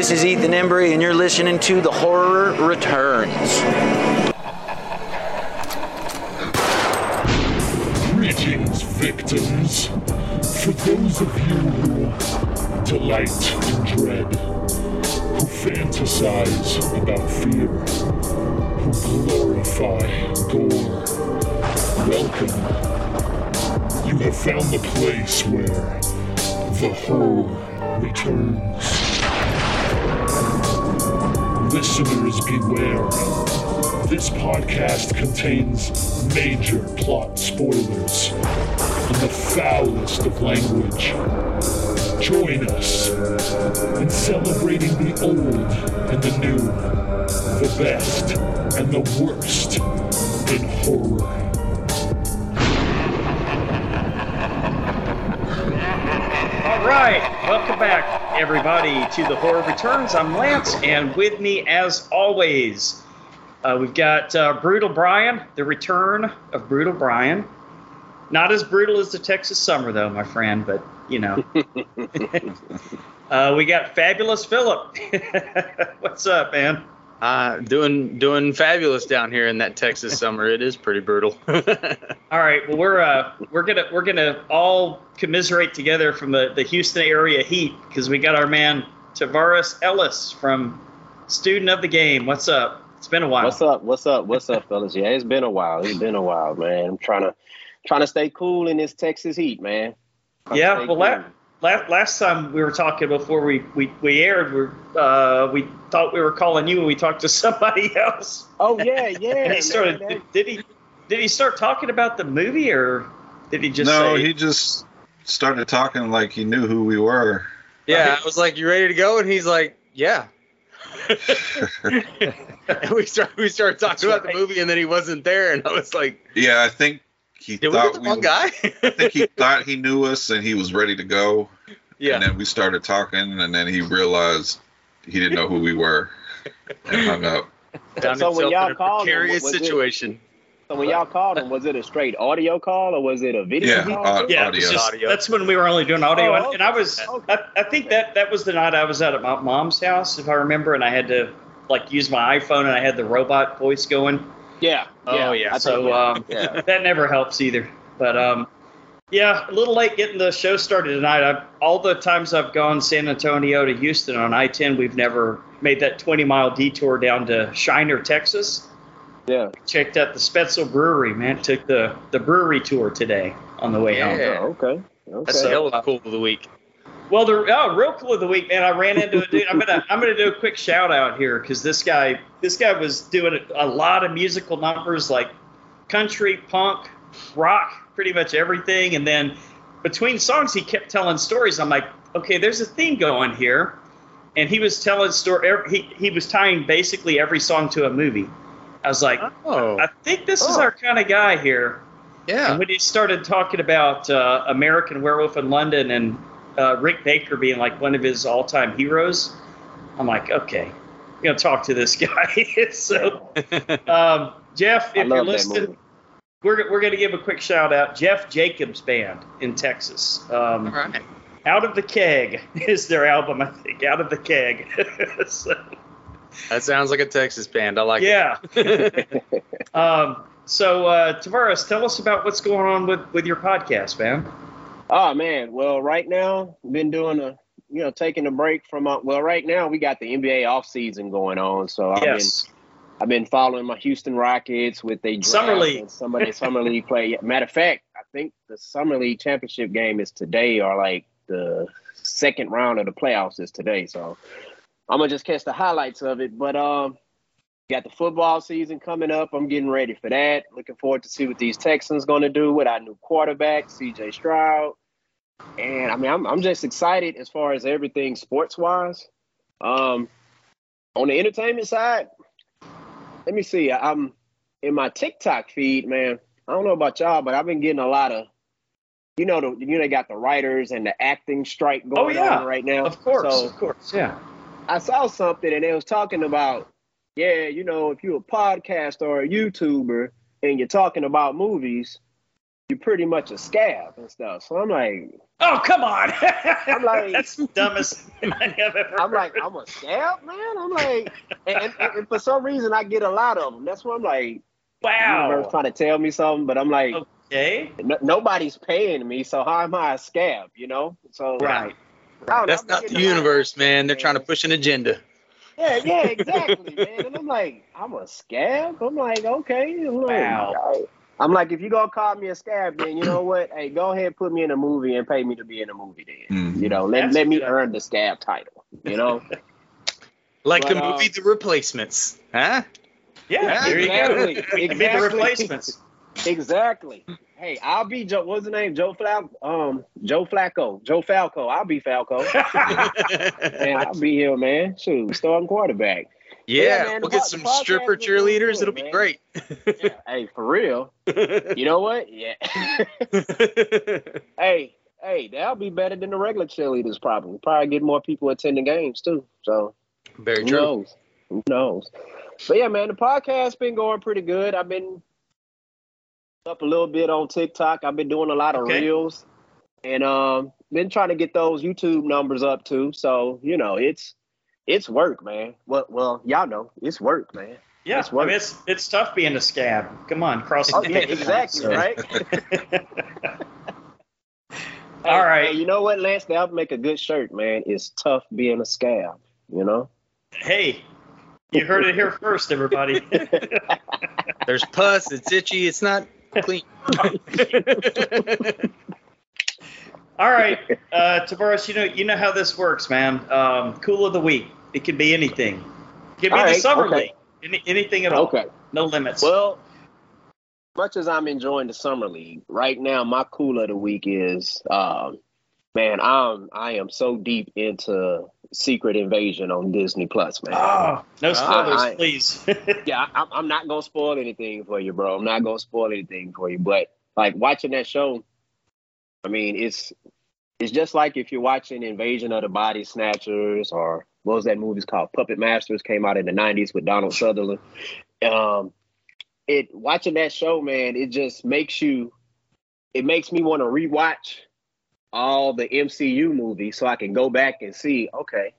This is Ethan Embry, and you're listening to The Horror Returns. Greetings, victims. For those of you who delight in dread, who fantasize about fear, who glorify gore, welcome. You have found the place where the horror returns. Listeners beware. This podcast contains major plot spoilers and the foulest of language. Join us in celebrating the old and the new, the best and the worst in horror. All right, welcome back, everybody, to the Horror Returns. I'm Lance, and with me, as always, uh, we've got uh, Brutal Brian, the return of Brutal Brian. Not as brutal as the Texas summer, though, my friend, but you know. uh, we got Fabulous Philip. What's up, man? Uh, doing doing fabulous down here in that Texas summer. It is pretty brutal. All right, well we're uh, we're gonna we're gonna all commiserate together from the, the Houston area heat because we got our man Tavares Ellis from Student of the Game. What's up? It's been a while. What's up? What's up? What's up, fellas? Yeah, it's been a while. It's been a while, man. I'm trying to trying to stay cool in this Texas heat, man. Yeah, well, cool. la- la- last time we were talking before we we, we aired, we uh, we thought we were calling you and we talked to somebody else. Oh yeah, yeah. and he man, started. Did, did he did he start talking about the movie or did he just no, say? he just started talking like he knew who we were. yeah, I was like, "You ready to go?" And he's like, "Yeah." and we start we started talking about the movie, and then he wasn't there, and I was like, Yeah, I think he "Did we thought get the wrong guy?" I think he thought he knew us and he was ready to go. Yeah. And then we started talking, and then he realized he didn't know who we were and hung up. found So when himself y'all in a called him, precarious was it- situation. So when y'all called him, was it a straight audio call or was it a video Yeah, call? au- yeah, audio. just- Audio. that's when we were only doing audio, Oh, and, and I was, okay. I, I think that that was the night I was out at my mom's house, if I remember, and I had to like use my iPhone, and I had the robot voice going. Yeah. Oh, yeah. I think, So um, yeah. that never helps either. But um, yeah, a little late getting the show started tonight. I've, all the times I've gone San Antonio to Houston on I-10, we've never made that 20 mile detour down to Shiner, Texas. Yeah. Checked out the Spoetzl Brewery, man. Took the the brewery tour today on the way home. Yeah. Oh, okay. Okay. That's the hell of cool of the week. Well, the oh, real cool of the week, man. I ran into a dude. I'm gonna I'm gonna do a quick shout out here because this guy this guy was doing a, a lot of musical numbers like country, punk, rock, pretty much everything. And then between songs, he kept telling stories. I'm like, okay, there's a theme going here. And he was telling story. He he was tying basically every song to a movie. I was like, Oh, I think this is Oh. our kind of guy here. yeah. And when he started talking about uh, American Werewolf in London and uh, Rick Baker being like one of his all-time heroes, I'm like, okay, I'm gonna talk to this guy. so, um, Jeff, if you're listening, we're we're gonna give a quick shout out. Jeff Jacobs Band in Texas. Um, All right. Out of the Keg is their album, I think. Out of the Keg. so, That sounds like a Texas band. I like yeah. it. Um, so, uh, Tavares, tell us about what's going on with, with your podcast, man. Oh man, well right now we've been doing a you know taking a break from uh, well right now we got the NBA off season going on so I've yes. been I've been following my Houston Rockets with a Summer League. some of the summer league play. Matter of fact, I think the summer league championship game is today or like the second round of the playoffs is today. So I'm gonna just catch the highlights of it. But um got the football season coming up. I'm getting ready for that. Looking forward to see what these Texans gonna do with our new quarterback, CJ Stroud. And I mean, I'm I'm just excited as far as everything sports wise. Um, on the entertainment side, let me see. I'm in my TikTok feed, man. I don't know about y'all, but I've been getting a lot of, you know, the you know they got the writers and the acting strike going Oh, yeah. on right now. Of course, So of course, yeah. I saw something and they was talking about, yeah, you know, if you're a podcaster or a YouTuber and you're talking about movies, you're pretty much a scab and stuff. So I'm like, Oh come on! I'm like- that's the dumbest thing I've ever. I'm like, I'm a scab, man. I'm like, and, and, and for some reason, I get a lot of them. That's why I'm like, wow. universe wow. trying to tell me something, but I'm like, Okay. n- nobody's paying me, so how am I a scab? You know? So Right. I don't know, That's not the a lot of universe, that, man. They're trying to push an agenda. Yeah, yeah, exactly, man. And I'm like, I'm a scab. I'm like, okay. I'm like, Wow. All right. I'm like, if you gonna call me a scab, then you know what? Hey, go ahead, put me in a movie and pay me to be in a movie. Then Mhm. you know, let That's let me good. earn the scab title. You know? Like But, the uh, movie The Replacements. Huh? Yeah. Yeah, there you go. exactly, We can be the replacements. exactly. Hey, I'll be Joe. What's the name? Joe Flac. Um, Joe Flacco. Joe Falco. I'll be Falco. Man, I'll be here, man. Shoot, starting quarterback. Yeah, man, we'll the get some stripper cheerleaders. good, It'll be man. great. Hey, for real. You know what? Yeah. hey, hey, that'll be better than the regular cheerleaders. Probably. Probably get more people attending games too. So Very who true. knows? Who knows? But yeah, man, the podcast's been going pretty good. I've been up a little bit on TikTok. I've been doing a lot of Okay. reels, and um, been trying to get those YouTube numbers up too. So you know, it's it's work, man. Well, well, y'all know it's work, man. Yeah, It's I mean, it's it's tough being a scab. Come on, cross. Oh yeah, exactly, right. All right. Hey, you know what, Lance? That'll make a good shirt, man. It's tough being a scab. You know. Hey, you heard it here first, everybody. There's pus. It's itchy. It's not clean. All right, uh, Tavares, you know you know how this works, man. Um, cool of the week. It can be anything. It can be All the right, summer okay. league. Any, anything at all. Okay. No limits. Well, much as I'm enjoying the summer league, right now my cool of the week is, um, man, I'm I am so deep into Secret Invasion on Disney Plus, man. oh, no spoilers, I- please. Yeah, I, I'm not gonna spoil anything for you, bro. I'm not gonna spoil anything for you, but like watching that show, I mean, it's it's just like if you're watching Invasion of the Body Snatchers or what was that movie called? Puppet Masters came out in the '90s with Donald Sutherland. Um, it watching that show, man, it just makes you. It makes me want to rewatch all the MCU movies so I can go back and see. Okay,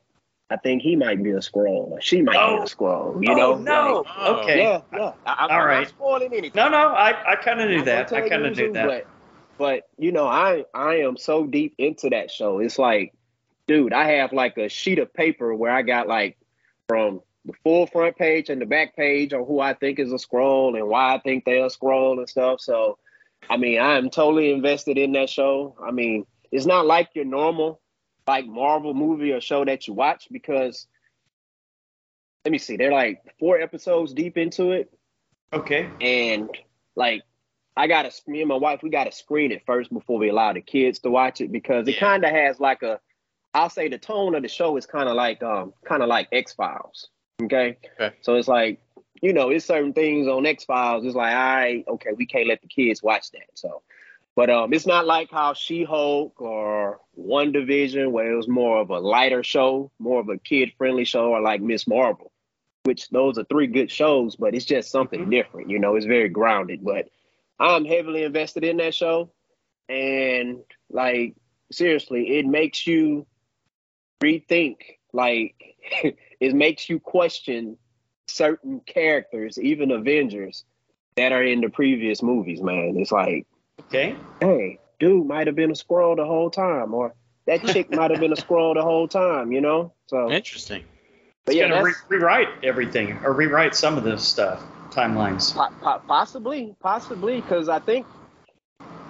I think he might be a Skrull, she might be Oh. a Skrull. You oh know? no. Oh. okay. Yeah, yeah. I, I'm All not right. spoiling anything. No, no. I, I kind of knew I'm that. I tell kind of knew who, that. But, but you know, I I am so deep into that show. It's like, dude, I have like a sheet of paper where I got like from the full front page and the back page on who I think is a Skrull and why I think they're a Skrull and stuff. So, I mean, I am totally invested in that show. I mean, it's not like your normal like Marvel movie or show that you watch because let me see, they're like four episodes deep into it Okay. and like I gotta me and my wife we gotta screen it first before we allow the kids to watch it because it Yeah. kind of has like a I'll say the tone of the show is kind of like um kind of like X Files. Okay? Okay. So it's like you know, it's certain things on X Files. It's like, all right, okay, we can't let the kids watch that. So, but um, it's not like how She Hulk or WandaVision, where it was more of a lighter show, more of a kid friendly show, or like Ms. Marvel, which those are three good shows, but it's just something Mhm. different. You know, it's very grounded. But I'm heavily invested in that show, and like seriously, it makes you rethink. Like, it makes you question certain characters, even Avengers, that are in the previous movies, man. It's like, Okay. hey, dude might have been a Skrull the whole time, or that chick might have been a Skrull the whole time, you know? So, Interesting. but It's yeah, gonna re- rewrite everything or rewrite some of this stuff, timelines. po- po- possibly, possibly, because I think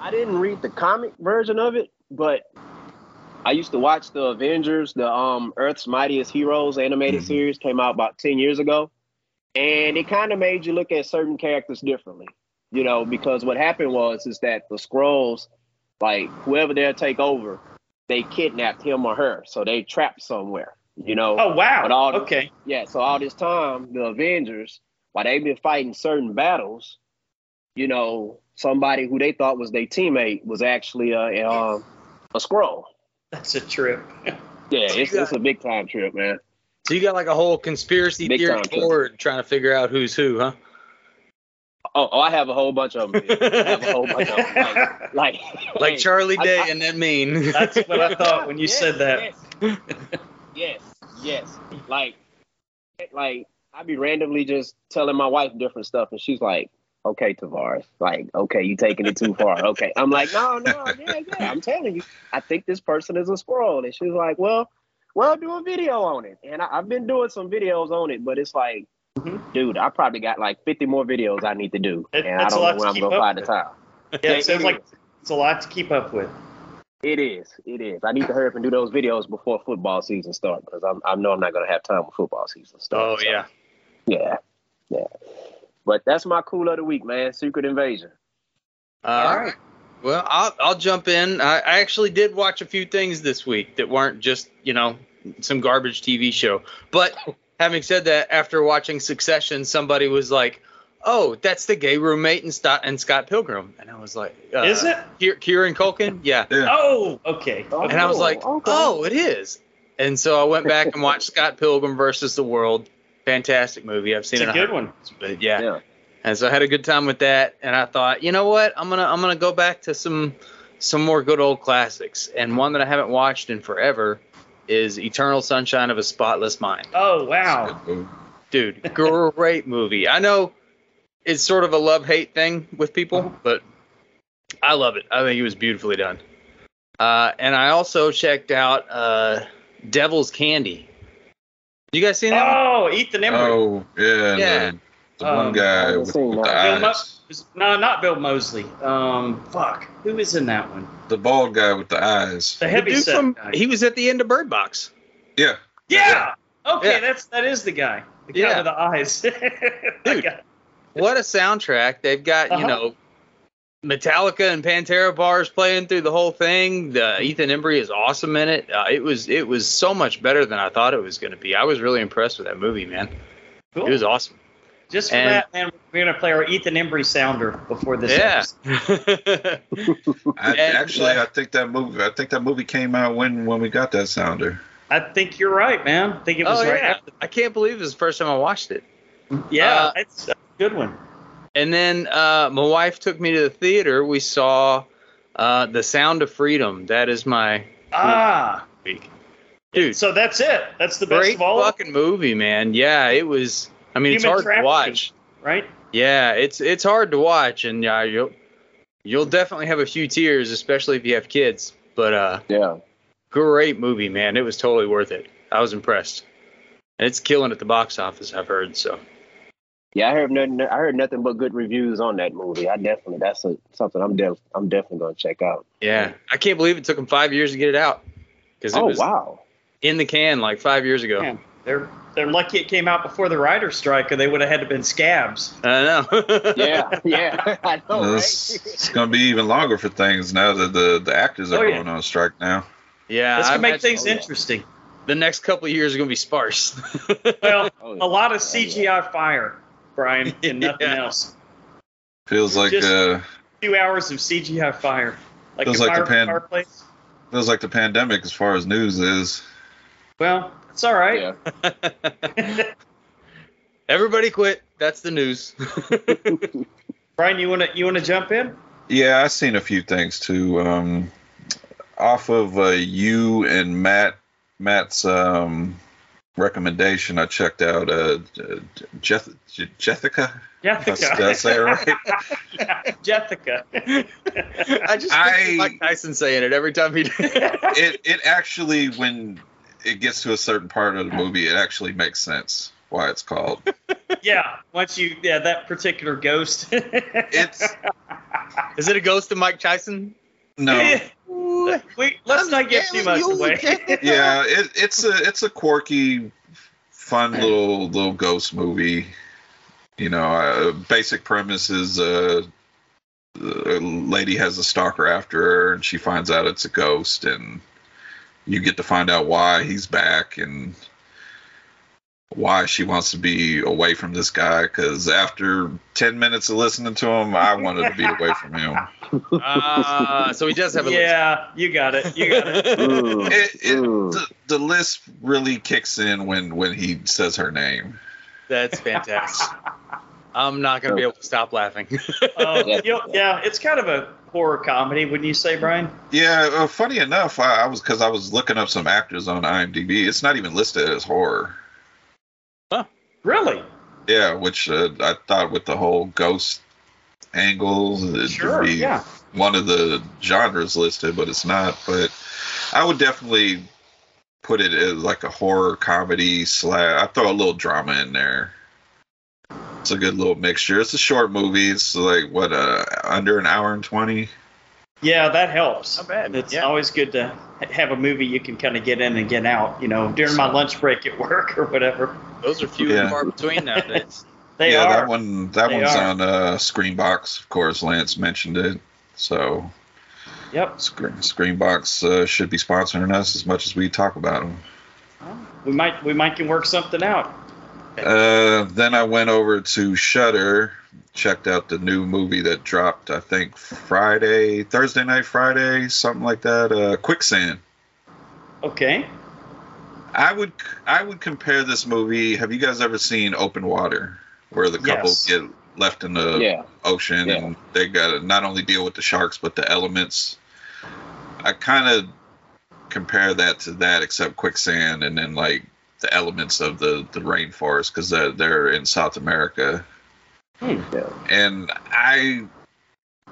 I didn't read the comic version of it, but I used to watch the Avengers, the um Earth's Mightiest Heroes animated Mhm. series came out about 10 years ago. And it kind of made you look at certain characters differently. You know, because what happened was is that the Skrulls, like whoever they'll take over, they kidnapped him or her. So they trapped somewhere. You know? Oh wow. But all the- okay. Yeah, so all this time, the Avengers, while they've been fighting certain battles, you know, somebody who they thought was their teammate was actually a a, um, a Skrull. That's a trip. Yeah, So you it's, it's a big time trip, man. So you got like a whole conspiracy Big theory time trip. board trying to figure out who's who, huh? Oh, oh, I have a whole bunch of them. I have a whole bunch of them. Like, like, Like Charlie Day I- and that mean. That's what I thought when you Yes, said that. Yes, yes, yes. Like, like I'd be randomly just telling my wife different stuff, and she's like, "Okay, Tavares, like, okay, you taking it too far." Okay, I'm like, "No, no, yeah, yeah, I'm telling you, I think this person is a Skrull," and she's like, "Well, well, do a video on it," and I, I've been doing some videos on it, but it's like. Mhm. Dude, I probably got like 50 more videos I need to do, It- and I don't know when I'm gonna find the time. Yeah, it sounds It like it's a lot to keep up with. It is. It is. I need to hurry up and do those videos before football season starts because I'm, I know I'm not going to have time when football season oh starts. so, yeah. yeah. Yeah. But that's my cool of the week, man. Secret Invasion. All right. Well, I'll I'll jump in. I, I actually did watch a few things this week that weren't just you know some garbage TV show. But having said that, after watching Succession, somebody was like, "Oh, that's the gay roommate and Scott and Scott Pilgrim," and I was like, uh, Is it? Kier- Kieran Culkin? Yeah. Yeah. Oh, okay. Oh. And I was like, okay. "Oh, it is." And so I went back and watched Scott Pilgrim versus the World. Fantastic movie. I've seen It's it a a good one. But yeah. Yeah. And so I had a good time with that, and I thought, you know what, I'm gonna I'm gonna go back to some some more good old classics, and one that I haven't watched in forever is Eternal Sunshine of a Spotless Mind. Oh, wow. Dude, great movie. I know it's sort of a love hate thing with people, but I love it. I think it was beautifully done. Uh, and I also checked out uh, Devil's Candy. You guys seen that? one? Oh, Ethan Embry. Oh yeah. Yeah. The, the Um, one guy haven't with, with the that. Bill Mo- eyes. was- no, not Bill Moseley. Um, fuck. Who is in that one? The bald guy with the eyes. The The heavy dude set from guy. he was at the end of Bird Box. Yeah. yeah. Okay, Yeah. that's that is the guy. The guy Yeah. with the eyes. Dude. What a soundtrack they've got you Uh-huh. know metallica and pantera bars playing through the whole thing the ethan embry is awesome in it uh, it was it was so much better than i thought it was going to be i was really impressed with that movie man Cool. it was awesome Just for and- that, man, we're gonna play our Ethan Embry sounder before this. yeah. I, And, actually, uh, I think that movie. I think that movie came out when when we got that sounder. I think you're right, man. I think it was oh right yeah after. i can't believe it was the first time i watched it Yeah, Uh, it's a good one. And then uh, my wife took me to the theater we saw uh, the sound of freedom that is my Ah, week dude so that's it. That's the best great of all, of fucking movie man yeah it was i mean it's hard to watch right? Yeah, it's it's hard to watch, and yeah, you'll you'll definitely have a few tears, especially if you have kids. But uh, Yeah. great movie, man. It was totally worth it. I was impressed, and it's killing at the box office. I've heard so. Yeah, I heard nothing. I heard nothing but good reviews on that movie. I definitely that's a, something I'm def, I'm definitely gonna check out. Yeah, I can't believe it took them five years to get it out because it Oh was wow! in the can like five years ago. Man, they're they're lucky it came out before the writer's strike, or they would have had to been scabs. I know. Yeah, yeah, I know, it's, right? it's going to be even longer for things now that the the actors are Oh, yeah. going on strike now. yeah, This I could make things oh, yeah. interesting. the next couple of years are gonna be sparse. Well, Oh, a lot of yeah, yeah. CGI fire, Brian, and nothing Yeah. else. Feels like Just- uh Two hours of CGI fire, like Feels a like the fire, pan- fireplace. feels like the pandemic as far as news is. Well, it's all right. Yeah. Everybody quit. That's the news. Brian, you wanna you wanna jump in? Yeah, I've seen a few things too. Um, off of uh, you and Matt Matt's um, recommendation, I checked out uh, Jeth- Jethica. Jessica. Did I say it right? Jessica. I just I- picture Mike Tyson saying it every time he. it it actually when it gets to a certain part of the movie, it actually makes sense why it's called. yeah, once you yeah that particular ghost. It's Is it a ghost of Mike Tyson? No, we let's not get too much away. yeah, it, it's a it's a quirky, fun little little ghost movie. You know, uh, basic premise is uh, a lady has a stalker after her, and she finds out it's a ghost, and you get to find out why he's back and why she wants to be away from this guy. Because after ten minutes of listening to him, I wanted to be away from him. Uh, so he does have a list. yeah, you got it. You got it. Mm, It, it, mm. the, the list really kicks in when when he says her name. That's fantastic. I'm not gonna be able to stop laughing. Uh, Yeah. you know, yeah, it's kind of a horror comedy, wouldn't you say, Brian? Yeah, uh, funny enough, I, I was because I was looking up some actors on IMDb. It's not even listed as horror. Really? Yeah, which uh, I thought with the whole ghost angles, it'd Sure. be Yeah. one of the genres listed, but it's not. But I would definitely put it as like a horror comedy slash. I throw a little drama in there. It's a good little mixture. It's a short movie. It's like what uh under an hour and twenty. Yeah, that helps. Not bad, It's yeah. always good to have a movie you can kind of get in and get out. You know, during my lunch break at work or whatever. Those are few Yeah. and far between nowadays. They yeah, are. that one that They one's are. on uh Screambox. Of course, Lance mentioned it. So Yep. Screen, Screambox uh, should be sponsoring us as much as we talk about them. We might we might can work something out. Uh, then I went over to Shudder, checked out the new movie that dropped. I think Friday, Thursday night, Friday, something like that. Uh, Quicksand. Okay. I would I would compare this movie. Have you guys ever seen Open Water, where the couple Yes. get left in the Yeah. ocean Yeah. and they got to not only deal with the sharks but the elements? I kind of compare that to that, except quicksand and then like the elements of the the rainforest because they're, they're in South America. Hmm. And I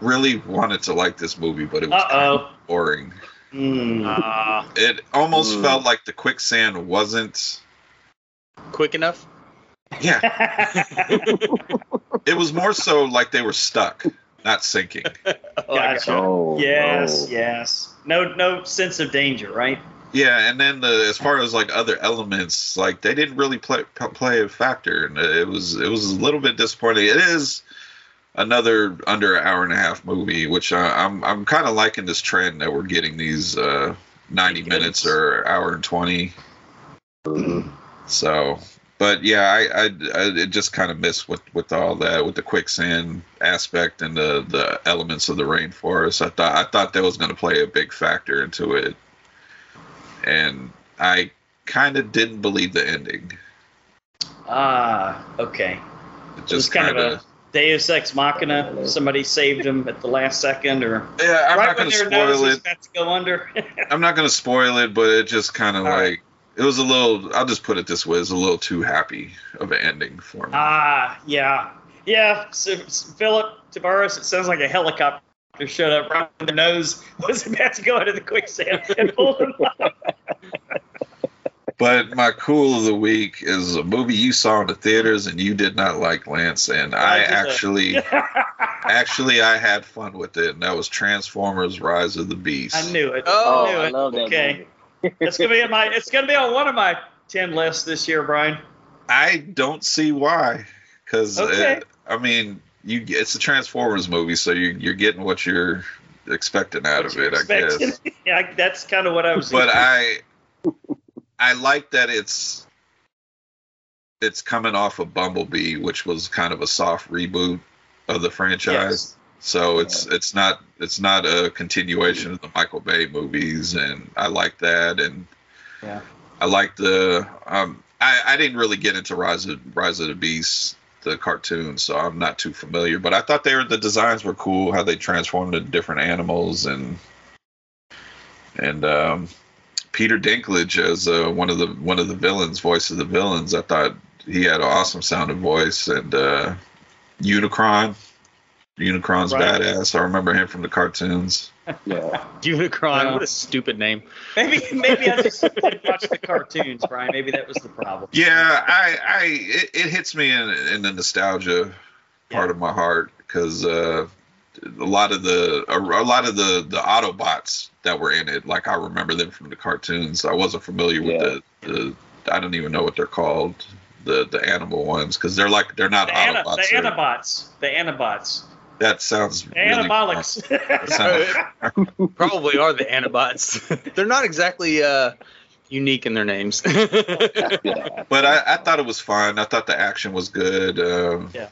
really wanted to like this movie, but it was Uh kind of oh. boring. Mm. Uh, It almost Mm. felt like the quicksand wasn't. quick enough. Yeah, it was more so like they were stuck, not sinking. Gotcha. Oh, yes, no. yes. No no sense of danger, right? Yeah, and then the, as far as like other elements, like they didn't really play play a factor, and it was it was a little bit disappointing. It is another under an hour and a half movie, which I, I'm I'm kind of liking this trend that we're getting these uh, 90 minutes or hour and 20. Mhm. So, but yeah, I I, I it just kind of missed with with all that with the quicksand aspect and the the elements of the rainforest. I thought I thought that was going to play a big factor into it, and I kind of didn't believe the ending. Ah, okay. It It was just kind kind of a Deus Ex Machina. Somebody saved him at the last second, or Yeah, I'm right not going to spoil it. to go under. I'm not going to spoil it, but it just kind of like right. it was a little. I'll just put it this way: it's a little too happy of an ending for me. ah, yeah, yeah. So, so Philip Tavares. It sounds like a helicopter showed up right when the nose was about to go into the quicksand and pulled him up. But my cool of the week is a movie you saw in the theaters and you did not like, Lance, and I I actually, actually, I had fun with it, and that was Transformers: Rise of the Beast. I knew it. Oh, I knew I it. love that okay, movie. it's gonna be in my. It's gonna be on one of my ten lists this year, Brian. I don't see why, because Okay. I mean, you it's a Transformers movie, so you, you're getting what you're expecting out of it, I guess. Yeah, that's kind of what I was. but I I like that it's it's coming off of Bumblebee, which was kind of a soft reboot of the franchise. Yes. So it's it's not it's not a continuation of the Michael Bay movies, and I like that, and Yeah. I like the um I, I didn't really get into Rise of Rise of the Beast the cartoon, so I'm not too familiar. But I thought they were the designs were cool, how they transformed into different animals and and um, Peter Dinklage as uh, one of the one of the villains, voice of the villains. I thought he had an awesome sounding voice and uh, Unicron. Unicron's Right. badass. I remember him from the cartoons. Yeah. Unicron. Yeah. What a stupid name. Maybe maybe I just didn't watch the cartoons, Brian. Maybe that was the problem. Yeah, I, I it, it hits me in, in the nostalgia part of my heart because uh, a lot of the a, a lot of the the Autobots that were in it, like I remember them from the cartoons. I wasn't familiar with Yeah. the, the I don't even know what they're called, the the animal ones, because they're like they're not The, ana- Autobots. the they're- Anabots. The Anabots. That sounds The really Anabolics. That sounds- Probably are the Anabots. They're not exactly uh, unique in their names. Yeah. but I, I thought it was fun. I thought the action was good. Um, Yeah.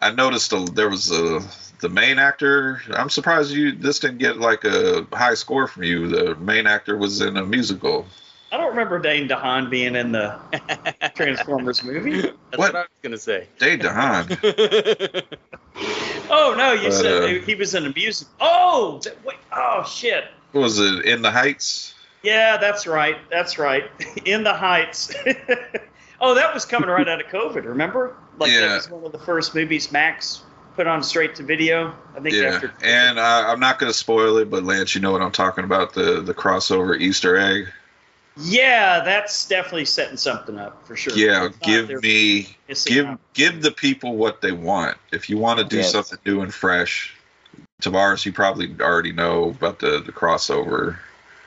I noticed a, there was a the main actor. I'm surprised you this didn't get like a high score from you. The main actor was in a musical. I don't remember Dane DeHaan being in the Transformers movie. That's What? what, I was gonna say. Dave DeHaan. Oh no, you But, said uh, he was in a music. Oh, wait. Oh shit. Was it? In the Heights? Yeah, that's right. That's right. In the Heights. oh, that was coming right out of COVID. Remember? Like Yeah. that was one of the first movies Max put on straight to video. I think Yeah. after. And uh, I'm not going to spoil it, but Lance, you know what I'm talking about the the crossover Easter egg. Yeah, that's definitely setting something up for sure. Yeah, give me give out. give the people what they want. If you want to do Yes. something new and fresh, Tavares, you probably already know about the the crossover.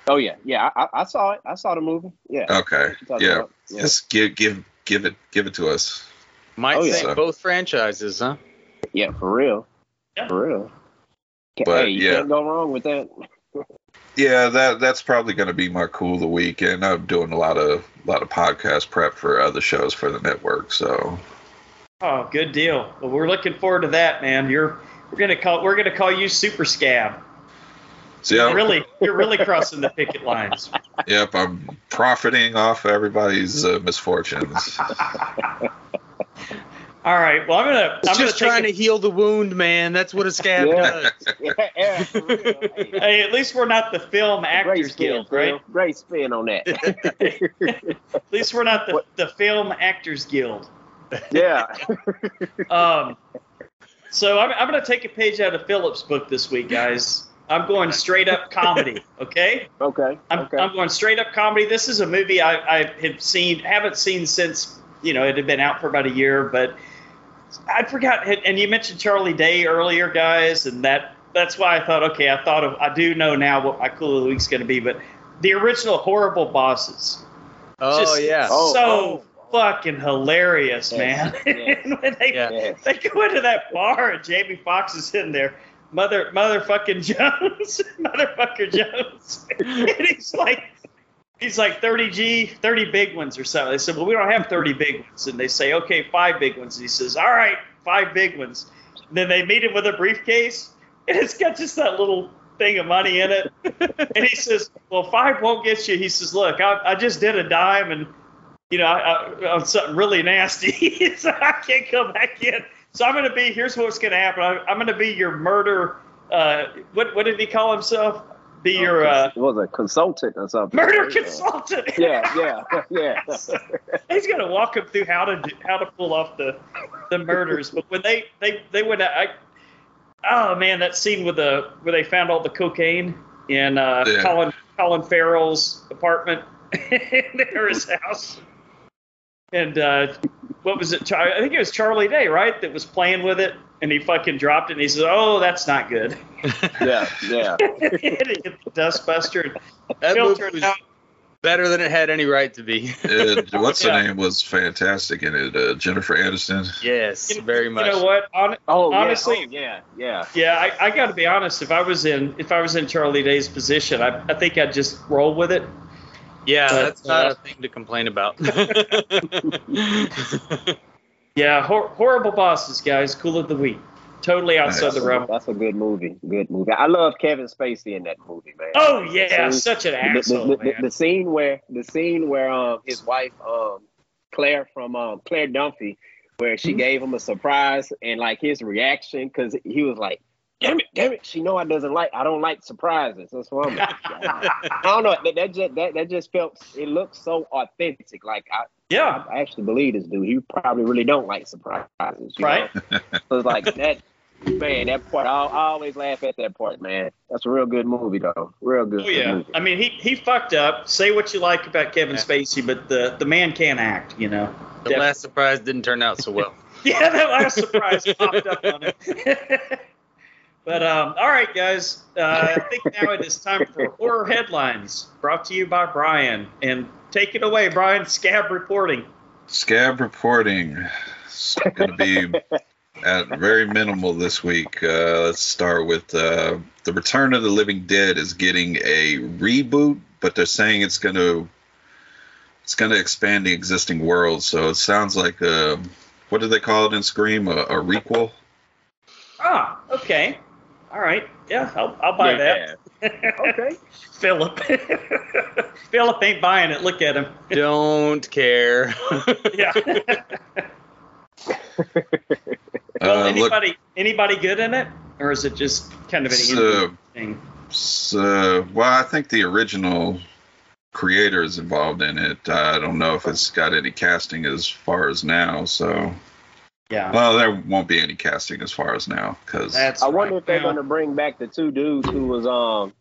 Oh yeah, yeah. I, I- I saw it. I saw the movie. Yeah. Okay, What you talking yeah, about? yeah. just give give give it give it to us. Might Oh, yeah. say both franchises, huh? Yeah, for real. Yeah. For real. Ca- But, hey, you yeah. can't go wrong with that. Yeah, that that's probably going to be my cool of the week, and I'm doing a lot of a lot of podcast prep for other shows for the network. So Oh, good deal. Well, we're looking forward to that, man. You're we're gonna call we're gonna call you Super Scab. so You're yeah, really you're really crossing the picket lines. yep, I'm profiting off everybody's uh, misfortunes. All right. Well, I'm gonna It's I'm just gonna trying take to heal the wound, man. That's what a scab Yeah. does. yeah, yeah, for real. Hey, hey, at least we're not the Film great Actors spin, Guild, Phil. right? Great spin on that. At least we're not the, What? the Film Actors Guild. yeah. Um, so I'm, I'm going to take a page out of Philip's book this week, guys. I'm going straight up comedy. Okay, Okay. I'm, okay. I'm going straight up comedy. This is a movie I, I have seen, haven't seen since you know it had been out for about a year, but I forgot. And you mentioned Charlie Day earlier, guys, and that that's why I thought, okay, I thought of I do know now what my cool of the week's going to be, but the original Horrible Bosses. Oh Just yeah. Oh, so oh. fucking hilarious, Yes, man. yes. And when they, Yeah. Yes. they go into that bar and Jamie Foxx is in there, mother motherfucking Jones, motherfucker Jones, and he's like. He's like 30 G, 30 big ones or so. They said, Well, we don't have 30 big ones. And they say, Okay, five big ones. And he says, All right, five big ones. And then they meet him with a briefcase, and it's got just that little thing of money in it. and he says, Well, five won't get you. He says, Look, I, I just did a dime and, you know, I, on something really nasty. so I can't come back in. So I'm going to be, here's what's going to happen. I, I'm going to be your murder. Uh, what, what did he call himself? Be your uh, was a consultant or something. murder consultant. Yeah, yeah, yeah. He's gonna walk him through how to do, how to pull off the the murders. But when they they they went, I oh man, that scene with the where they found all the cocaine in uh, Yeah. Colin Colin Farrell's apartment or his house, and uh, what was it? Char- I think it was Charlie Day, right? That was playing with it, and he fucking dropped it. and He says, "Oh, that's not good." yeah, yeah. and he hit the dustbuster. And That Phil movie was out better than it had any right to be. Uh, what's Yeah. her name was fantastic in it. Uh, Jennifer Aniston. yes, you- very much. You know what? Hon- Oh, Honestly- yeah, oh, yeah, Yeah, I, I got to be honest. If I was in if I was in Charlie Day's position, I, I think I'd just roll with it. Yeah, But, that's not uh, a thing to complain about. Yeah, hor- horrible bosses, guys. Cool of the week. Totally outside Nice. the realm. That's a good movie. Good movie. I love Kevin Spacey in that movie, man. Oh yeah, See, such an the, the, asshole, the, the, man. the scene where the scene where um his wife um Claire from um Claire Dunphy where she Mhm. gave him a surprise and like his reaction because he was like damn it damn it she know I doesn't like I don't like surprises that's what I'm like, I don't know that, that just that, that just felt it looked so authentic like I yeah, I actually believe this dude he probably really don't like surprises right. know? so it's like that man that part I, I always laugh at that part man that's a real good movie though real good Oh yeah. movie. I mean, he he fucked up. Say what you like about Kevin Yeah. Spacey, but the the man can't act. You know. the last surprise didn't turn out so well. Yeah, that last surprise popped up on it. but um, all right, guys. Uh, I think now it is time for horror headlines, brought to you by Brian. And take it away, Brian. Scab reporting. Scab reporting. It's going to be at very minimal this week. Uh, let's start with uh, the Return of the Living Dead is getting a reboot, but they're saying it's going to it's going to expand the existing world. So it sounds like a what do they call it in Scream? A, a requel. Ah, okay. All right. Yeah, I'll, I'll buy Yeah. that. Okay. Philip. Philip ain't buying it. Look at him. Don't care. Yeah. well, Uh, look, anybody anybody good in it, or is it just kind of an So- thing? so, well, I think the original creator is involved in it. I don't know if it's got any casting as far as now. So, Yeah. well, there won't be any casting as far as now because That's I wonder if they're Well, gonna bring back the two dudes who was um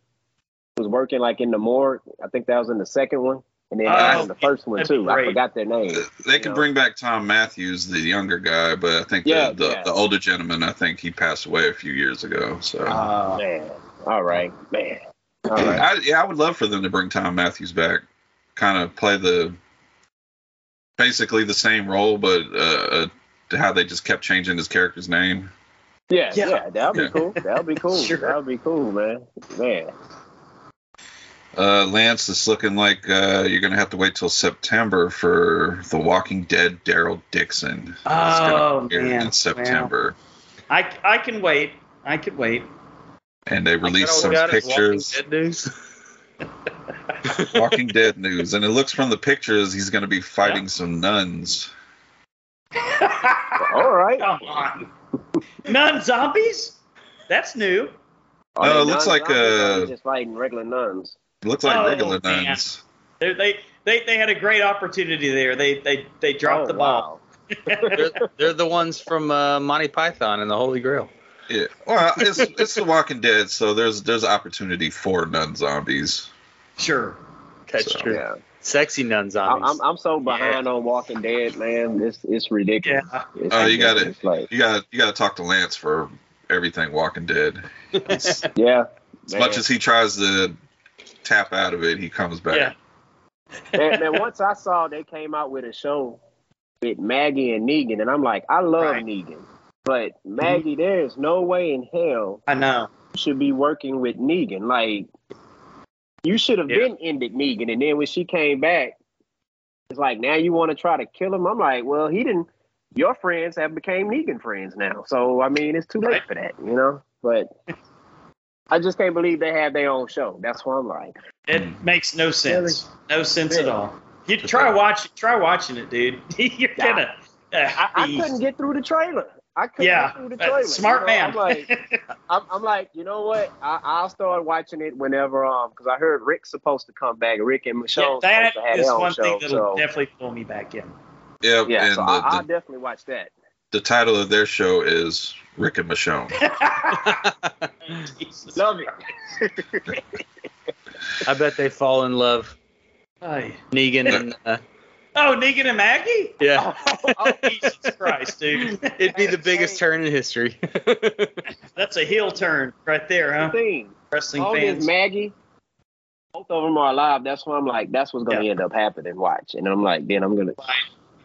was working like in the morgue. I think that was in the second one, and then Oh, in the first one that'd too. I forgot their name. they can know. bring back Thom Mathews, the younger guy, but I think Yeah, the, the, yeah. the older gentleman, I think he passed away a few years ago. So, uh, Man, all right, man, all right. I, yeah, I would love for them to bring Thom Mathews back, kind of play the basically the same role, but uh, uh, how they just kept changing his character's name. Yeah, Yeah. yeah, that'll be Yeah. cool. That'll be cool. Sure. That'll be cool, man. Man, Uh, Lance, it's looking like uh, you're gonna have to wait till September for The Walking Dead. Daryl Dixon. Oh, man. in September, I I can wait. I can wait. and they released some Got it, Walking pictures. Dead news. Walking Dead news, and it looks from the pictures he's gonna be fighting some nuns. All right. Come on. Nun zombies? That's new. Are No, it looks like, uh, just fighting regular nuns. It looks like Oh, regular man. nuns. They, they they they had a great opportunity there. They they they dropped oh, the ball. wow. they're, they're the ones from uh, Monty Python and the Holy Grail. Yeah. Well, it's it's The Walking Dead, so there's there's opportunity for nun zombies. Sure. That's So, true. Yeah, Sexy nun I'm, zombies. I'm I'm so behind on Walking Dead, man. It's it's ridiculous. Yeah. It's Oh, you got it. ridiculous. Like, You got you got to talk to Lance for everything Walking Dead. Yeah. As yeah. much as he tries to tap out of it, he comes back. Yeah. man, man, once I saw they came out with a show with Maggie and Negan, and I'm like, I love Right. Negan, but mm-hmm. Maggie, there is no way in hell I know. should be working with Negan. Like, you should have Yeah. been ended Negan, and then when she came back, it's like now you want to try to kill him. I'm like, well, he didn't. Your friends have became Negan friends now, so I mean, it's too late for that, you know. But I just can't believe they have their own show. That's what I'm like, It makes no sense. No sense at all. You try watch try watching it, dude. You're Yeah. gonna. Uh, I, I couldn't get through the trailer. I couldn't yeah, through the trailer. smart you know? man. I'm like, I'm, I'm like, you know what? I, I'll start watching it whenever, um, because I heard Rick's supposed to come back. Rick and yeah, Michonne that supposed to have is one show. thing that'll so, definitely pull me back in. Yeah, yeah, and so the, I, I'll the, definitely watch that. the title of their show is Rick and Michonne. Love it. I bet they fall in love. Aye. Negan and uh, Oh, Negan and Maggie? yeah, oh, oh, Jesus Christ, dude. it'd be the biggest turn in history. That's a heel turn right there, The huh? thing, Wrestling all fans. this Maggie, both of them are alive. That's why I'm like, that's what's gonna Yeah. end up happening. Watch, and I'm like, then I'm gonna.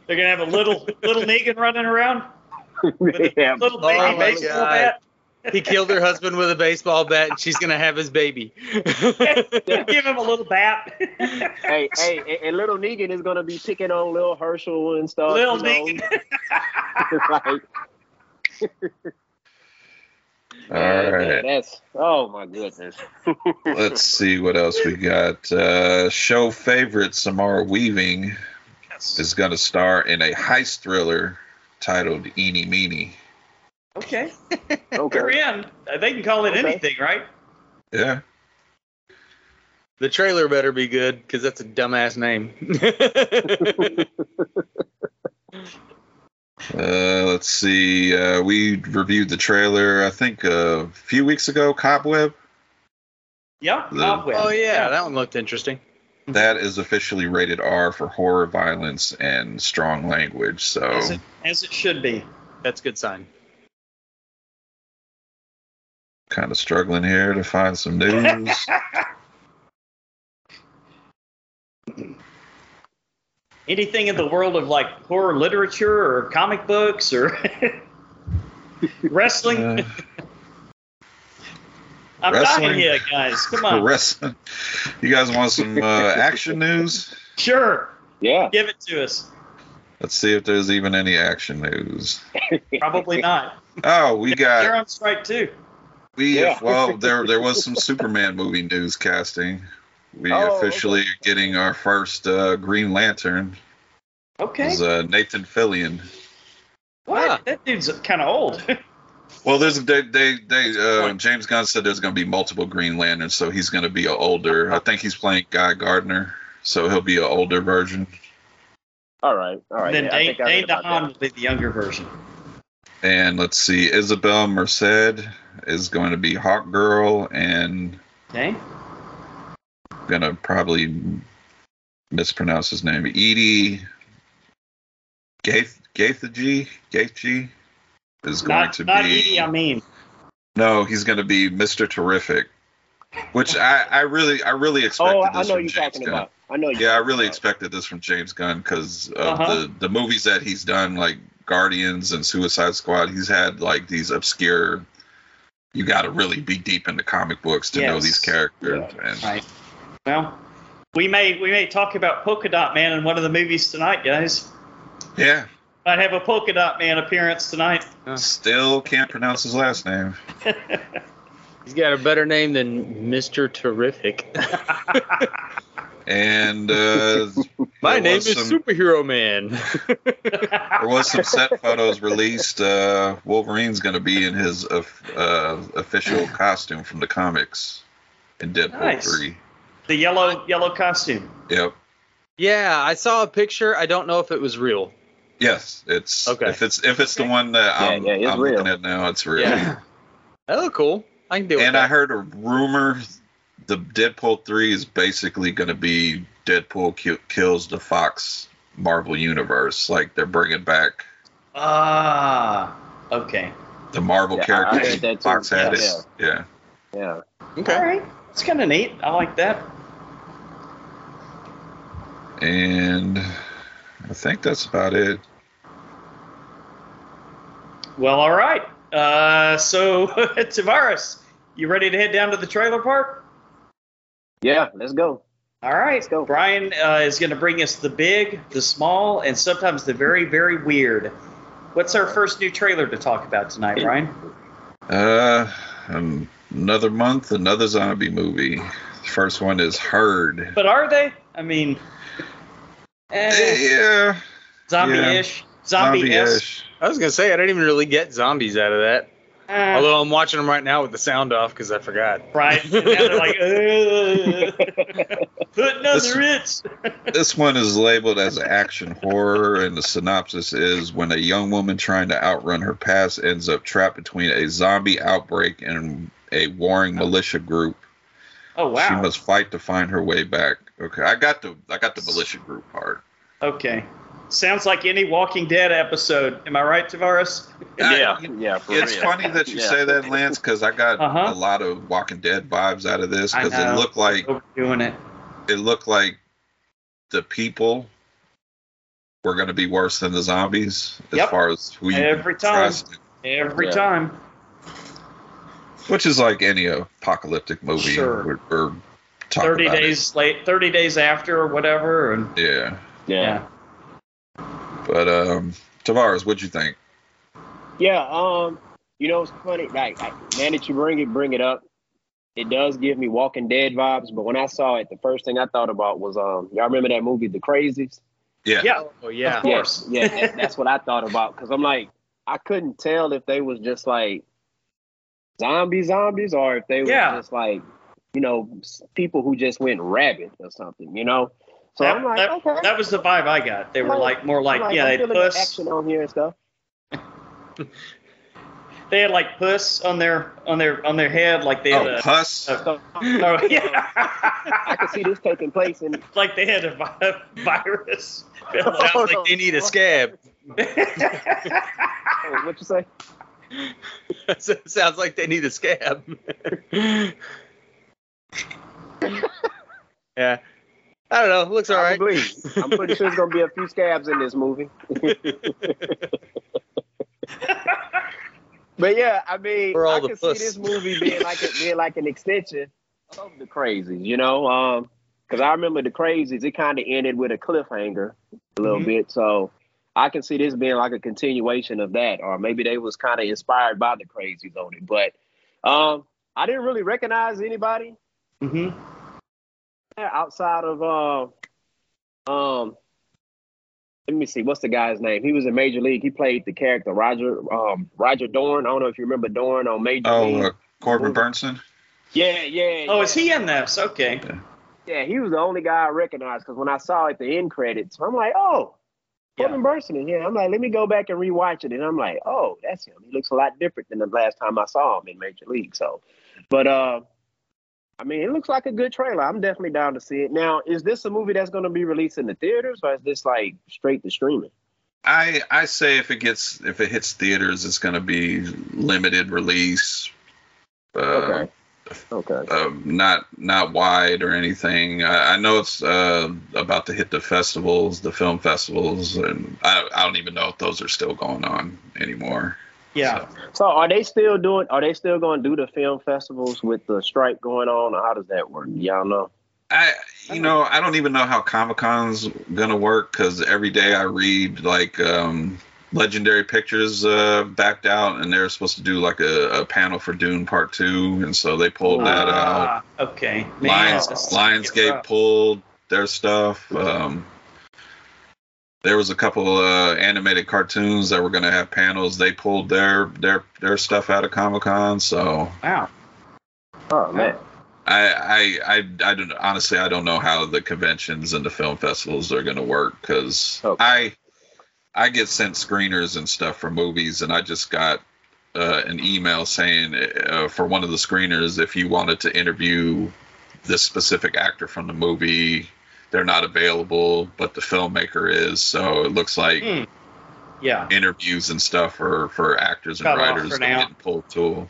They're gonna have a little little Negan running around with a yeah, little Oh baby my baseball God. bat. He killed her husband with a baseball bat, and she's gonna have his baby. Give him a little bat. hey, hey, and, and little Negan is gonna be picking on little Hershel and stuff. Little? Negan. like, All man, right. that's oh my goodness. Let's see what else we got. Uh, show favorite Samara Weaving Yes. is going to star in a heist thriller titled Eeny Meeny. Okay. We're Okay. in. Uh, They can call it Okay. anything, right? Yeah. the trailer better be good, because that's a dumbass name. Uh, let's see. Uh, we reviewed the trailer, I think, a few weeks ago. Cobweb. Yeah. The- Cobweb. oh yeah, that one looked interesting. That is officially rated R for horror, violence, and strong language. So As it, as it should be. That's a good sign. Kind of struggling here to find some news. Anything in the world of like horror literature or comic books or wrestling? Uh, I'm wrestling? dying here, guys. Come on. wrestling. You guys want some uh, action news? Sure. Yeah. Give it to us. Let's see if there's even any action news. Probably not. Oh, we got. They're on strike too. We Yeah. well, there there was some Superman movie news casting. We Oh, officially okay. are getting our first uh, Green Lantern. Okay. Is uh, Nathan Fillion. What? Ah. That dude's kind of old. Well, there's they they, they uh, James Gunn said there's going to be multiple Green Lanterns, so he's going to be an older. I think he's playing Guy Gardner, so he'll be an older version. All right, all right. then yeah, I Dane, think I read Dane about DeHaan will be the younger version. And let's see, Isabel Merced is going to be Hawk Girl, and Okay. I'm gonna probably mispronounce his name, Edie Gaith Gaithji Gaithji is going Not, to not be. Edie, I mean. No, he's going to be Mr. Terrific, which I, I really I really expected Oh, I this know from you're James talking Gunn. about. I know. You're Yeah, I really about. expected this from James Gunn because of Uh-huh. the the movies that he's done, like Guardians and Suicide Squad. He's had like these obscure. You got to really be deep into comic books to know these characters. And Right. Well, we may we may talk about Polka Dot Man in one of the movies tonight, guys. yeah, I'd have a Polka Dot Man appearance tonight. still can't pronounce his last name. He's got a better name than Mr. Terrific. And uh, My name is some- Superhero Man. There was some set photos released. Uh, Wolverine's going to be in his uh, uh, official costume from the comics in Deadpool Nice. 3. the yellow yellow costume. Yep. yeah, I saw a picture. I don't know if it was real. Yes, it's Okay. if it's if it's the one that Yeah, I'm, yeah, it's I'm looking at now, it's real. Yeah. That look cool. I can deal with And I that. heard a rumor the Deadpool 3 is basically going to be Deadpool ki- kills the Fox Marvel universe. Like they're bringing back Ah, okay. the Marvel Yeah, I- I characters heard that too. Fox had. Yeah. it. Yeah. Yeah. okay. All right, it's kind of neat. I like that. And I think that's about it. Well, all right. Uh, so Tavares, you ready to head down to the trailer park? Yeah. Let's go. All right. Let's go. Brian uh, is going to bring us the big, the small, and sometimes the very, very weird. What's our first new trailer to talk about tonight, Brian? Uh, um, another month, another zombie movie. The First one is Herd. But are they? I mean, eh, Yeah, zombie-ish, zombie-esque. zombie-ish. I was gonna say I didn't even really get zombies out of that. Eh, Although I'm watching them right now with the sound off because I forgot. right? And now they're like, "Ugh, put another it. This one is labeled as action horror, and the synopsis is when a young woman trying to outrun her past ends up trapped between a zombie outbreak and a warring militia group. Oh wow. She must fight to find her way back. Okay, I got the I got the militia group part. Okay. Sounds like any Walking Dead episode. Am I right, Tavares? Yeah. I- Yeah. For It's real. funny that you Yeah. say that, Lance, because I got Uh-huh. a lot of Walking Dead vibes out of this because it looked like Overdoing it. it looked like the people were going to be worse than the zombies as Yep. far as who you Every time. trust. Every Yeah. time. Which is like any apocalyptic movie. Sure. We're, we're 30 about days late, 30 days after or whatever. And Yeah. Yeah. yeah. But um, Tavares, what'd you think? Yeah, um, you know, it's funny. Like, I, man, that you bring it, bring it up. It does give me Walking Dead vibes. But when I saw it, the first thing I thought about was, um, y'all remember that movie, The Crazies? Yeah. Yeah. Oh yeah. Of course. Yeah, yeah that- that's what I thought about. Because I'm like, I couldn't tell if they was just like zombie zombies or if they were Yeah. just like, you know, people who just went rabid or something, you know? So that, I'm like, that- okay. that was the vibe I got. They were like more like, I'm yeah, I'm they feeling the puss. action on here and stuff. They had like puss on their on their on their head, like they had Oh, a. Puss. a- So oh, yeah. I could see this taking place and like they had a vi- virus. Sounds like they need a scab. oh, what you say? Sounds like they need a scab. yeah. I don't know. It Looks all right. Probably. I'm pretty sure there's gonna be a few scabs in this movie. but yeah, I mean, For all I can puss. see this movie being like a, being like an extension of the Crazies, you know, um, because I remember the Crazies. It kind of ended with a cliffhanger a little Mhm. bit, so I can see this being like a continuation of that, or maybe they was kind of inspired by the Crazies on it. But Um, I didn't really recognize anybody Mm-hmm. Outside of uh, um. Let me see. What's the guy's name? He was in Major League. He played the character Roger um Roger Dorn. I don't know if you remember Dorn on Major Oh, League. uh, Corbin Bernsen. yeah, yeah. Oh, yeah. is he in this? Okay. Yeah, he was the only guy I recognized because when I saw it the end credits, I'm like, oh, Yeah. Corbin Bernsen in here. I'm like, let me go back and rewatch it, and I'm like, oh, that's him. He looks a lot different than the last time I saw him in Major League. So, but uh, I mean, it looks like a good trailer. I'm definitely down to see it. Now, is this a movie that's going to be released in the theaters, or is this like straight to streaming? I I say if it gets if it hits theaters, it's going to be limited release. Uh, Okay. Okay. uh, not not wide or anything. I, I know it's uh, about to hit the festivals, the film festivals, and I, I don't even know if those are still going on anymore. Yeah. So, So, are they still doing? Are they still going to do the film festivals with the strike going on, or how does that work? Y'all know. I you know I don't even know how Comic Con's gonna work because every day I read like um, Legendary Pictures uh, backed out and they're supposed to do like a, a panel for Dune Part Two, and so they pulled that out. Ah, okay. Man, Lions, that's- Lionsgate pulled their stuff. Um, there was a couple uh, animated cartoons that were going to have panels. They pulled their their their stuff out of Comic Con. So Wow. Oh man. I, I I I don't honestly I don't know how the conventions and the film festivals are going to work because Okay. I I get sent screeners and stuff for movies, and I just got uh, an email saying uh, for one of the screeners if you wanted to interview this specific actor from the movie, they're not available, but the filmmaker is. So it looks like Hmm. Yeah. interviews and stuff for for actors and Cut off writers for are now. getting pulled too.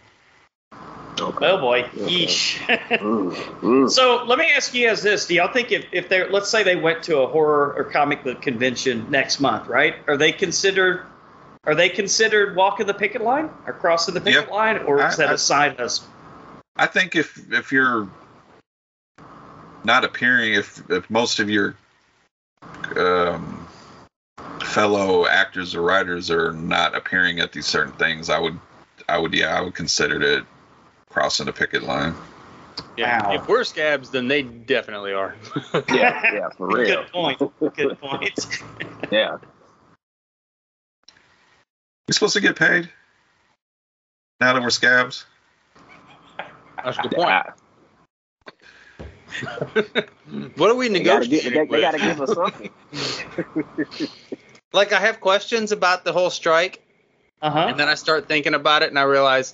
Okay. Oh boy. Okay. Yeesh. Mm, mm. So let me ask you guys this: Do y'all think if, if they're let's say they went to a horror or comic book convention next month, right? Are they considered are they considered walking the picket line or crossing the picket Yeah. line, or is I- that I- a side hustle? I think if if you're not appearing, if if most of your um, fellow actors or writers are not appearing at these certain things, I would I would yeah I would consider it crossing the picket line. Yeah. Wow. If we're scabs, then they definitely are. yeah, yeah, for real. Good point. Good point. Yeah. We supposed to get paid now that we're scabs. That's a good point. Ah, what are we They gotta, get, negotiating they, they gotta with? give us something. Like, I have questions about the whole strike, Uh huh. and then I start thinking about it, and I realize,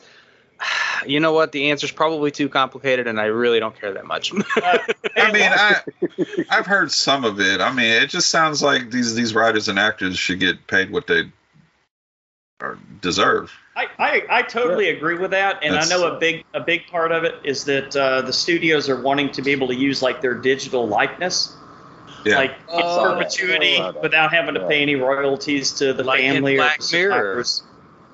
you know what? The answer's probably too complicated, and I really don't care that much. I mean, I I've heard some of it. I mean, it just sounds like these these writers and actors should get paid what they deserve. I, I, I totally agree with that, and That's- I know a big a big part of it is that uh, the studios are wanting to be able to use like their digital likeness, Yeah. like in Oh. perpetuity, without having to Yeah. pay any royalties to the Like in family or Black the Mirror. survivors.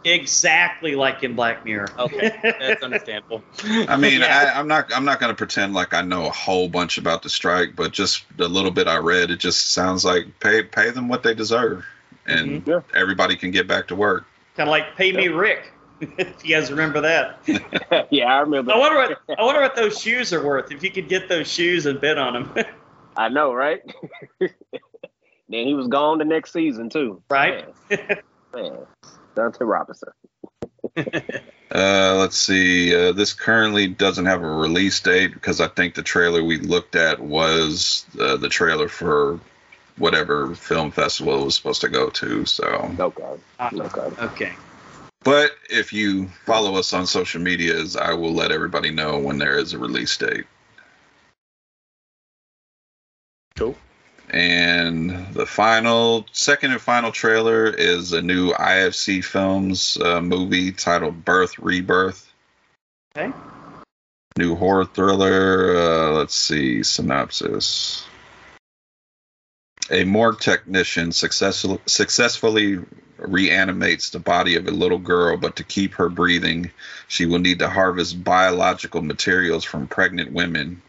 Exactly like in Black Mirror. okay, that's understandable. I mean, Yeah. I, I'm not I'm not going to pretend like I know a whole bunch about the strike, but just the little bit I read, it just sounds like pay pay them what they deserve, and Mhm. Yeah. everybody can get back to work. Kind of like Pay Me Rick, if you guys remember that. yeah, I remember. I wonder what I wonder what those shoes are worth. If you could get those shoes and bid on them, I know, right? then he was gone the next season too. right? Man, man. Dante Robinson. Uh, let's see. Uh, this currently doesn't have a release date because I think the trailer we looked at was uh, the trailer for whatever film festival it was supposed to go to. So, Okay. Uh, Okay. okay. but if you follow us on social medias, I will let everybody know when there is a release date. Cool. And the final, second and final trailer is a new IFC Films uh, movie titled Birth Rebirth. Okay. New horror thriller. Uh, let's see synopsis. A morgue technician successful, successfully reanimates the body of a little girl, but to keep her breathing, she will need to harvest biological materials from pregnant women.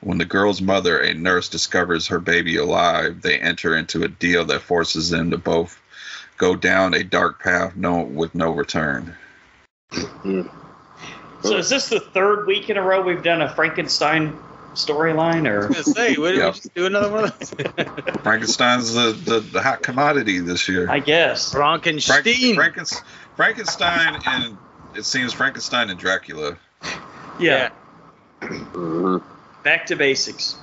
When the girl's mother, a nurse, discovers her baby alive, they enter into a deal that forces them to both go down a dark path no, with no return. Mm. So is this the third week in a row we've done a Frankenstein storyline, I or was gonna say, what did Yeah. we just do another one of those? Frankenstein's the, the, the hot commodity this year. I guess. Frank, Frankenstein. Frankenstein and it seems Frankenstein and Dracula. Yeah. Mhm. Back to basics.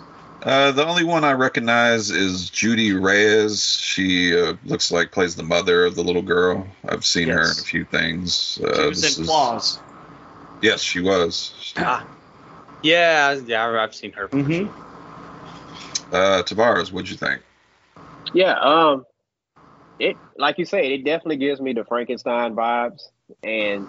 Uh, the only one I recognize is Judy Reyes. She uh, looks like plays the mother of the little girl. I've seen her in a few things. Uh, She was in is- Claws. Yes, she was. Ah. Yeah, yeah, I've seen her. Mm-hmm. Uh, Tavares, what'd you think? Yeah, um, it like you said, it definitely gives me the Frankenstein vibes. And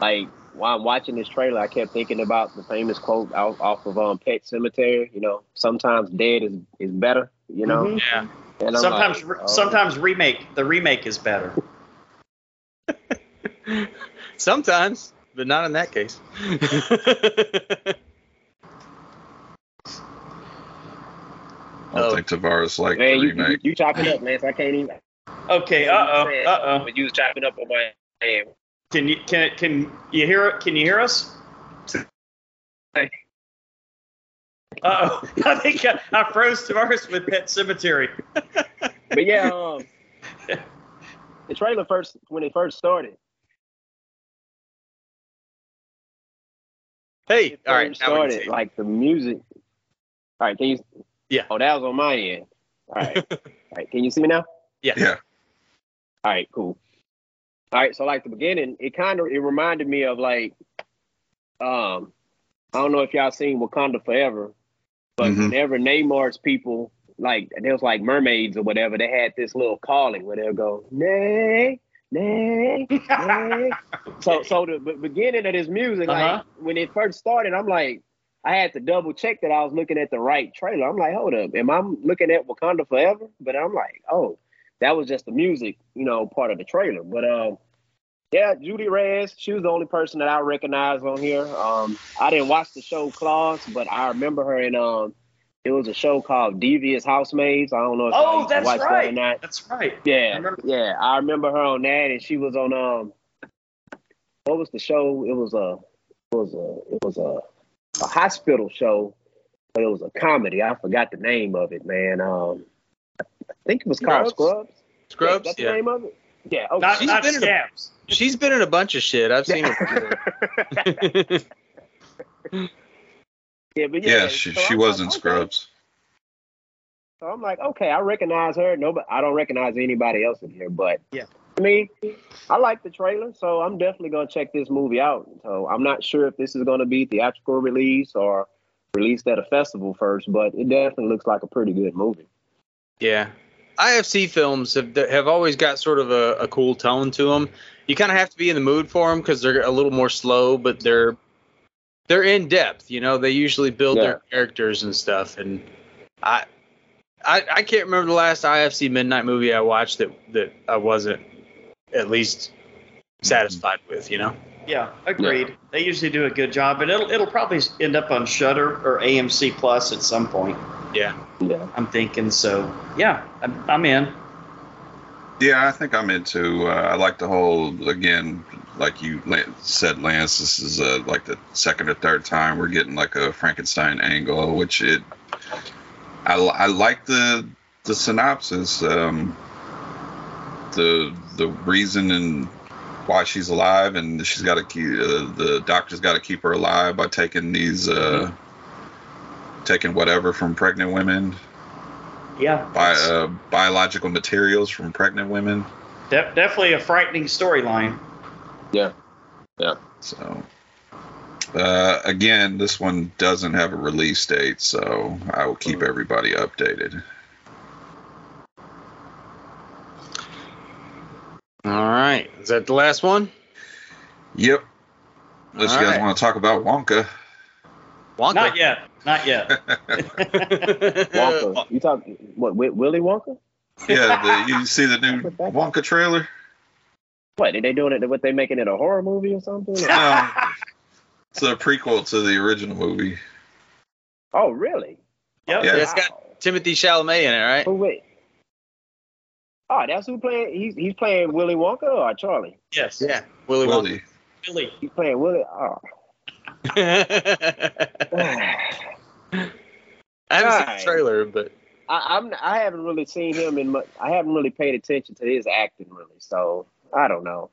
like while I'm watching this trailer, I kept thinking about the famous quote off, off of um Pet Sematary. You know, sometimes dead is is better. You know, Mhm. Yeah. and Sometimes, like, oh. sometimes remake. The remake is better. Sometimes, but not in that case. I don't Oh. think Tavares like Man, the you, you, remake. you chop it up, Lance. I can't even. Okay. Uh oh. Uh oh. But you was chopping up on my hand. Can you can can you hear it? Can you hear us? Hey. Uh oh. I think I, I froze Tavares with Pet Sematary. But yeah, um, the trailer first when it first started. hey, all right, first now we can started, see. like the music. All right, can you? Yeah. Oh, that was on my end. All right. All right, can you see me now? yeah. Yeah. All right, cool. All right, so like the beginning, it kind of it reminded me of like, um, I don't know if y'all seen Wakanda Forever, but Mhm. whenever Namor's people like there was like mermaids or whatever, they had this little calling where they'll go nay, nay, nay. So so the be- beginning of this music, like Uh-huh. when it first started, I'm like, I had to double check that I was looking at the right trailer. I'm like, hold up, am I looking at Wakanda Forever? But I'm like, oh, that was just the music, you know, part of the trailer. But um, yeah, Judy Reyes, she was the only person that I recognized on here. Um, I didn't watch the show Claws, but I remember her in um, it was a show called Devious Housemaids. I don't know if Oh, that's watch that or right. not. That's right. Yeah, I yeah, I remember her on that, and she was on um, what was the show? It was a, it was a, it was a, a hospital show, but it was a comedy. I forgot the name of it, man. Um, I think it was called Scrubs? Scrubs. Scrubs, That's the yeah. name of it. Yeah. Okay. Not, She's not been in a- She's been in a bunch of shit. I've seen her. yeah, but Yeah, yeah, she, so she was like, in okay. Scrubs. So I'm like, okay, I recognize her. No, but I don't recognize anybody else in here. But Yeah. I mean, I like the trailer, so I'm definitely gonna check this movie out. So I'm not sure if this is gonna be theatrical release or released at a festival first, but it definitely looks like a pretty good movie. Yeah. IFC films have have always got sort of a, a cool tone to them. You kind of have to be in the mood for them because they're a little more slow, but they're they're in depth. You know, they usually build their characters and stuff. And I, I I can't remember the last IFC midnight movie I watched that that I wasn't at least satisfied with. You know. Yeah, agreed. They usually do a good job, but it'll it'll probably end up on Shudder or AMC Plus at some point. Yeah. Yeah. I'm thinking so. Yeah, I'm, I'm in. Yeah, I think I'm into. Uh, I like the whole again, like you said, Lance. This is uh, like the second or third time we're getting like a Frankenstein angle, which it. I, I like the the synopsis. Um, the the reason and why she's alive, and she's got to keep uh, the doctor's got to keep her alive by taking these uh, taking whatever from pregnant women, Yeah, bi- it's uh, biological materials from pregnant women. de- definitely a frightening storyline. Yeah. Yeah. So, uh, again, this one doesn't have a release date, so I will keep everybody updated. All right. Is that the last one? Yep. Unless you guys right. want to talk about Wonka. Wonka. Not yet. Not yet. Wonka. you talk what? Wi- Willy Wonka? yeah, the, you see the new Wonka trailer? What? Are they doing it? What they making it a horror movie or something? No, it's a prequel to the original movie. oh, really? Yep. Yeah. It's got Timothée Chalamet in it, right? Oh wait. Oh, that's who playing. He's he's playing Willy Wonka or Charlie. Yes. Yeah. Willy Wonka. Willie. Billy. He's playing Willy. Oh, I haven't seen the trailer, but I, I'm I haven't really seen him in much. I haven't really paid attention to his acting really, so I don't know.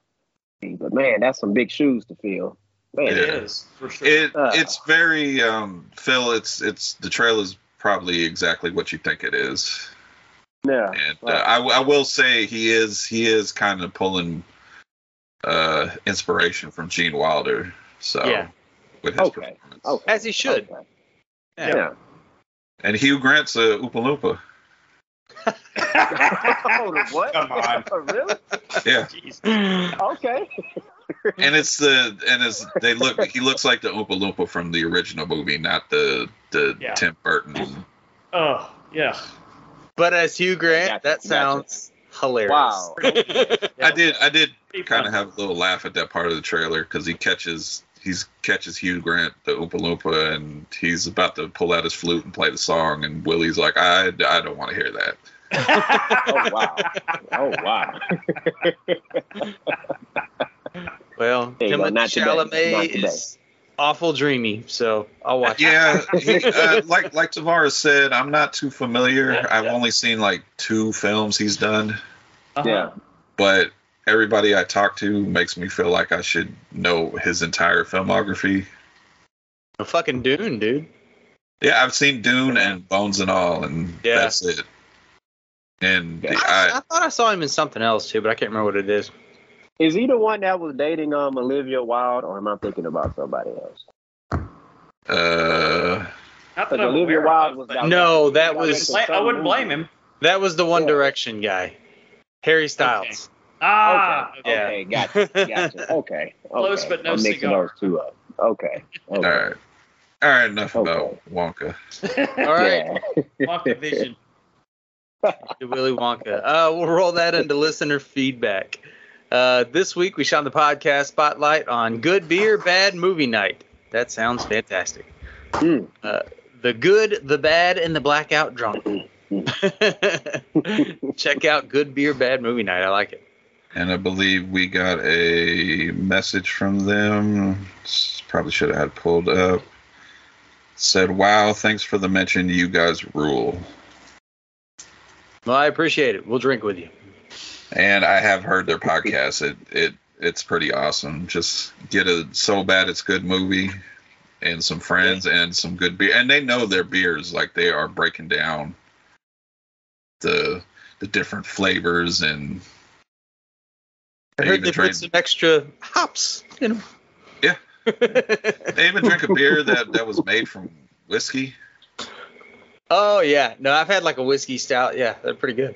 But man, that's some big shoes to fill. Man, It Yeah. is for sure. It Uh. it's very um Phil. It's it's the trailer's probably exactly what you think it is. Yeah. And uh, I, I will say he is he is kind of pulling uh inspiration from Gene Wilder. So Yeah. with his Okay. performance. Okay. as he should. Okay. Yeah. Yeah. And Hugh Grant's a Oompa Loompa. oh, what? Come on. really? Yeah. Jeez. Okay. And it's the and it's they look he looks like the Oompa Loompa from the original movie, not the the Yeah. Tim Burton. Oh, yeah. But as Hugh Grant, Gotcha, that gotcha. sounds hilarious. Wow. I did I did kind of have a little laugh at that part of the trailer because he catches he's catches Hugh Grant the Oompa Loompa and he's about to pull out his flute and play the song and Willie's like I I don't want to hear that. Oh wow. Oh wow. Well, There you Timothée not today, Chalamet not today. is awful dreamy, so I'll watch. Yeah, he, uh, like like Tavares said, I'm not too familiar. I've only seen like two films he's done, Uh-huh. Yeah. but everybody I talk to makes me feel like I should know his entire filmography. A fucking Dune, dude. Yeah, I've seen Dune and Bones and All, and Yeah. that's it. And I, I I, thought I saw him in something else too, but I can't remember what it is. Is he the one that was dating um Olivia Wilde, or am I thinking about somebody else? uh, Not that But I'm Olivia Wilde was but down No, that was went to I wouldn't blame him. that was the One Yeah. Direction guy, Harry Styles. Ah, okay. yeah. Okay. Gotcha. Gotcha. Okay. Close, okay. but no I'm mixing cigar. those two up. Okay. all okay. right, all right, enough Okay. about Wonka. All right, Yeah. Wonka Vision. Willy Wonka. Uh, we'll roll that into listener feedback. Uh, this week we shone the podcast spotlight on good beer, bad movie night. That sounds fantastic. Hmm. Uh, the good, the bad, and the blackout drunk. Check out good beer, bad movie night. I like it. And I believe we got a message from them. Probably should have had pulled up. Said, "Wow, thanks for the mention. You guys rule." Well, I appreciate it. We'll drink with you. And I have heard their podcast. It it it's pretty awesome. Just get a so bad it's good movie and some friends and some good beer. And they know their beers like they are breaking down the the different flavors and I heard they put some extra hops in them. Yeah. they even drink a beer that that was made from whiskey. oh yeah. No, I've had like a whiskey stout. Yeah, they're pretty good.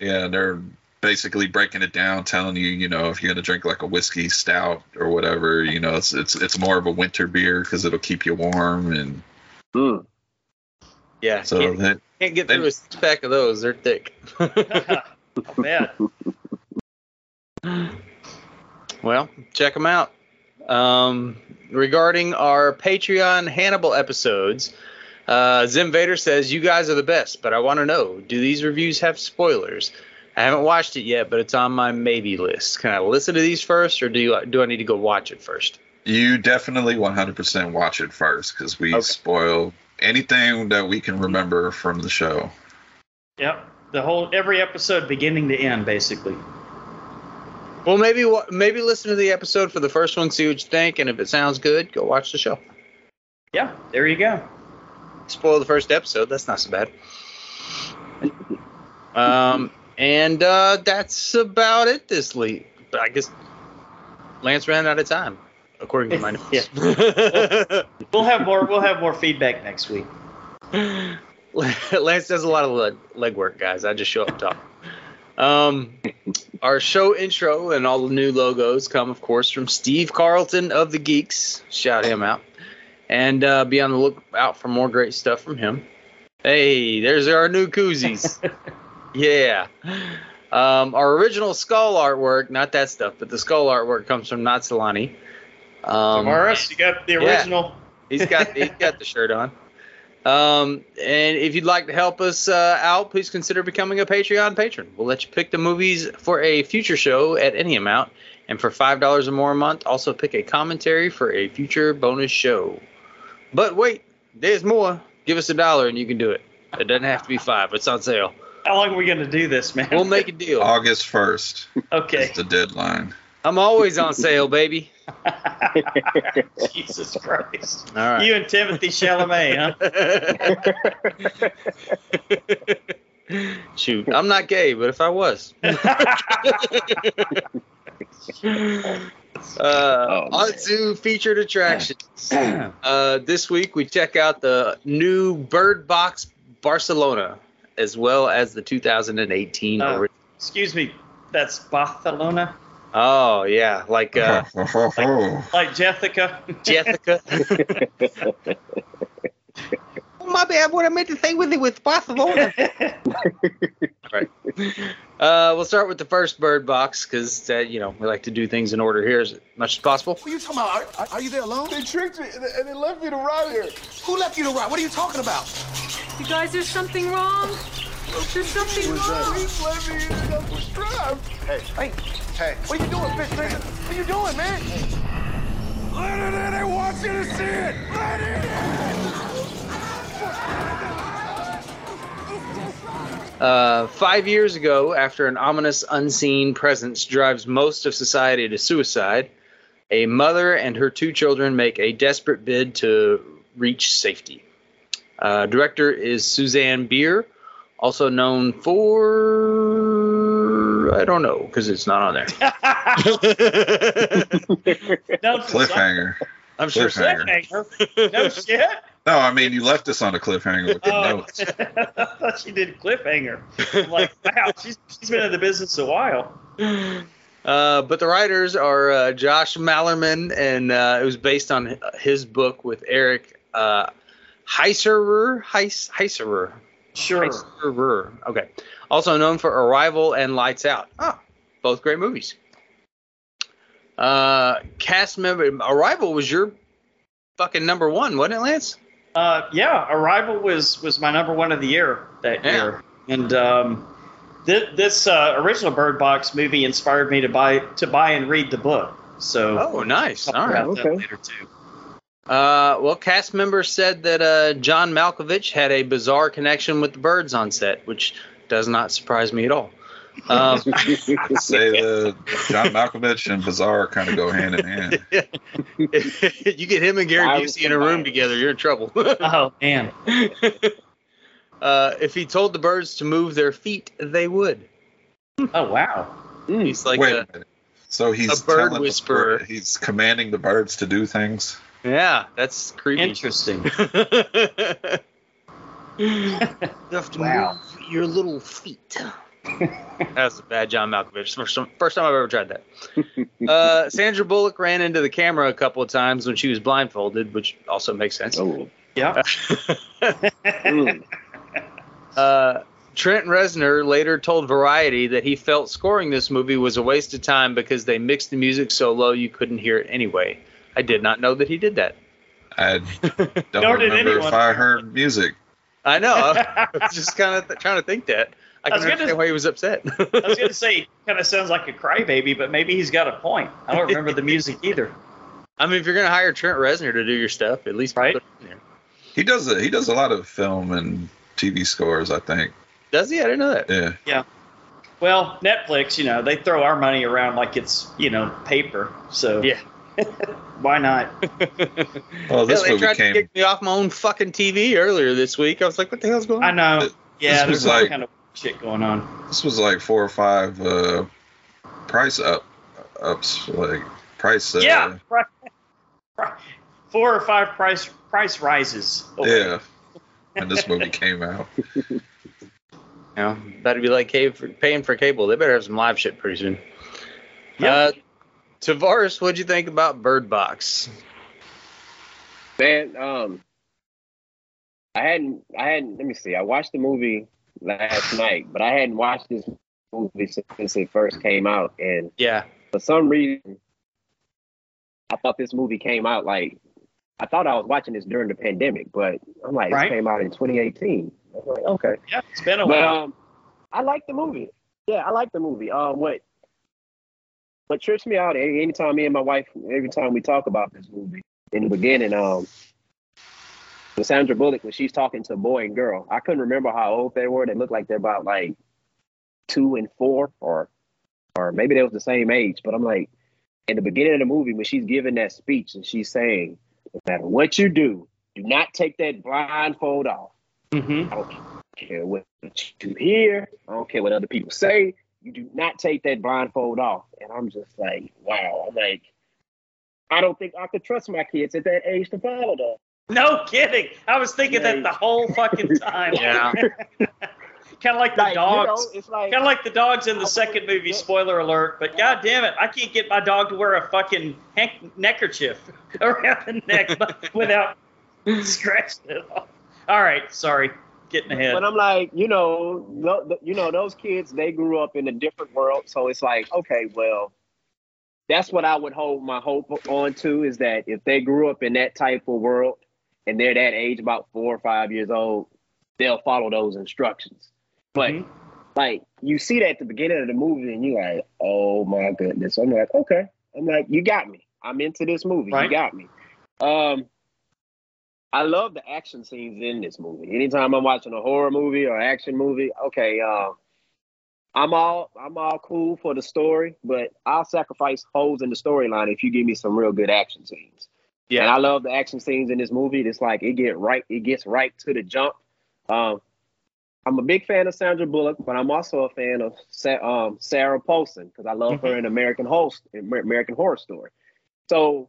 Yeah, they're basically breaking it down, telling you, you know, if you're gonna drink like a whiskey stout or whatever, you know, it's it's it's more of a winter beer because it'll keep you warm, and Hmm. Yeah. so can't, that can't get they- through a six pack of those. They're thick. I bet. Well, check them out. Um, regarding our Patreon Hannibal episodes, uh, Xim Vader says, You guys are the best, but I want to know do these reviews have spoilers? I haven't watched it yet, but it's on my maybe list. Can I listen to these first, or do, you, do I need to go watch it first? you definitely 100% watch it first because we Okay. spoil anything that we can remember from the show. Yep. The whole every episode, beginning to end, basically. Well, maybe wa- maybe listen to the episode for the first one, see what you think, and if it sounds good, go watch the show. Yeah. There you go. spoil the first episode. That's not so bad. Um, and uh, that's about it this week. But I guess Lance ran out of time, according to my notes. yeah. We'll have more. We'll have more feedback next week. Lance does a lot of leg, leg work, guys. I just show up top. Um, our show intro and all the new logos come, of course, from Steve Carleton of the Geekz. Shout him out. And uh, be on the lookout for more great stuff from him. Hey, there's our new koozies. yeah. Um, our original skull artwork, not that stuff, but the skull artwork comes from Natsalani. Um, Morris, you got the yeah. original. He's got he's got the shirt on. Um, and if you'd like to help us uh, out, please consider becoming a Patreon patron. We'll let you pick the movies for a future show at any amount. And for $5 or more a month, also pick a commentary for a future bonus show. But wait, there's more. Give us a dollar and you can do it. It doesn't have to be five. It's on sale. How long are we going to do this, man? We'll make a deal. August 1st okay. is the deadline. I'm always on sale, baby. Jesus Christ. All right. You and Timothée Chalamet, huh? Shoot, I'm not gay, but if I was. Uh, Oh, on to featured attractions. Uh, this week we check out the new Bird Box Barcelona, as well as the 2018. Oh. ori- Excuse me. That's Barcelona? oh yeah, like uh, Like Jessica? Jessica. oh, my bad. What I meant to say with it with Barcelona. right. Uh, we'll start with the first Bird Box because uh, you know we like to do things in order here as much as possible. What are you talking about? Are, are you there alone? They tricked me and, and they left me to ride here. Who left you to ride? What are you talking about? You guys, there's something wrong. There's something wrong. He let me in I was strapped. Hey, hey, hey. What are you doing, fish finger? What are you doing, man? Let it in. I want you to see it. Let it in. Uh, five years ago, after an ominous unseen presence drives most of society to suicide, a mother and her two children make a desperate bid to reach safety. Uh, director is Susanne Bier, also known for I don't know because it's not on there. no, Cliffhanger. I'm sure. Cliffhanger. Cliffhanger. No shit. No, I mean you left us on a cliffhanger with the Oh, notes. I thought she did cliffhanger. I'm like, wow, she's, she's been in the business a while. Uh, but the writers are uh, Josh Malerman, and uh, it was based on his book with Eric uh, Heisserer. Heis, Heisserer. Sure. Heisserer. Okay. Also known for Arrival and Lights Out. Oh, both great movies. Uh, cast member Arrival was your fucking number one, wasn't it, Lance? Uh, yeah, Arrival was was my number one of the year that Yeah. year, and um, this, this uh, original Bird Box movie inspired me to buy to buy and read the book. So Oh, nice. talk All right. about that Okay. later too. Uh, well, cast members said that uh, John Malkovich had a bizarre connection with the birds on set, which does not surprise me at all. Um, I'd say the John Malkovich and Bizarre kind of go hand in hand. you get him and Gary Busey in a room combined. together, you're in trouble. Oh man, uh, if he told the birds to move their feet, they would. oh wow. He's like, Wait a, a minute. So he's a bird telling the whisperer. bird- he's commanding the birds to do things. Yeah, that's creepy. Interesting. you have to Wow. move your little feet. That's a bad John Malkovich. First, first time I've ever tried that. Uh, Sandra Bullock ran into the camera a couple of times when she was blindfolded, which also makes sense. Oh. Yeah. Mm. Uh, Trent Reznor later told Variety that he felt scoring this movie was a waste of time because they mixed the music so low you couldn't hear it anyway. I did not know that he did that. I don't Nor remember anyone. if I heard music. I know. I was just kind of th- trying to think that. I I can was gonna- understand why he was upset. I was gonna say, kind of sounds like a crybaby, but maybe he's got a point. I don't remember the music either. I mean, if you're gonna hire Trent Reznor to do your stuff, at least Right. put it in there. He does a, he does a lot of film and TV scores. I think. Does he? I didn't know that. Yeah. Yeah. Well, Netflix, you know, they throw our money around like it's, you know, paper. So Yeah. why not? Well, this Hell, they movie tried came. to kick me off my own fucking TV earlier this week. I was like, what the hell's going on?" I know. This Yeah, was there's all like- kind of shit going on. This was like four or five uh, price up ups, like price. Uh, yeah. Right. Right. Four or five price price rises. Yeah. And this movie came out. You know, better be like cave for, paying for cable. They better have some live shit pretty soon. Yeah. Uh, Tavares, what'd you think about Bird Box? Man, um, I hadn't, I hadn't. Let me see. I watched the movie last night, but I hadn't watched this movie since it first came out, and Yeah. for some reason, I thought this movie came out like I thought I was watching this during the pandemic, but I'm like, Right. it came out in 2018. I was like, okay. Yeah, it's been a But while. um, I like the movie. Yeah, I like the movie. Um, what what trips me out anytime me and my wife, every time we talk about this movie in the beginning, um, with Sandra Bullock when she's talking to a boy and girl, I couldn't remember how old they were. They looked like they're about like two and four, or or maybe they was the same age. But I'm like, in the beginning of the movie when she's giving that speech and she's saying, no matter what you do, do not take that blindfold off. Mm-hmm. I don't care what you hear. I don't care what other people say. You do not take that blindfold off. And I'm just like, wow. I'm like, I don't think I could trust my kids at that age to follow that. No kidding. I was thinking that the whole fucking time. Yeah. kind of like the Like, you dogs. know, like Kind of like the dogs in the I second movie. get- Spoiler alert! But god damn it, I can't get my dog to wear a fucking hank- neckerchief around the neck without scratching it off. All right, sorry, getting ahead. But I'm like, you know, you know, those kids they grew up in a different world, so it's like, okay, well, that's what I would hold my hope on to is that if they grew up in that type of world and they're that age, about four or five years old, they'll follow those instructions. But Mhm. like, you see that at the beginning of the movie, and you're like, oh my goodness. I'm like, okay, I'm like, you got me. I'm into this movie. Right. You got me. Um, I love the action scenes in this movie. Anytime I'm watching a horror movie or action movie, okay, uh, I'm all I'm all cool for the story, but I'll sacrifice holes in the storyline if you give me some real good action scenes. Yeah. and I love the action scenes in this movie. It's like it get right, it gets right to the jump. Um, I'm a big fan of Sandra Bullock, but I'm also a fan of Sa- um, Sarah Paulson because I love her in American Host, American Horror Story. So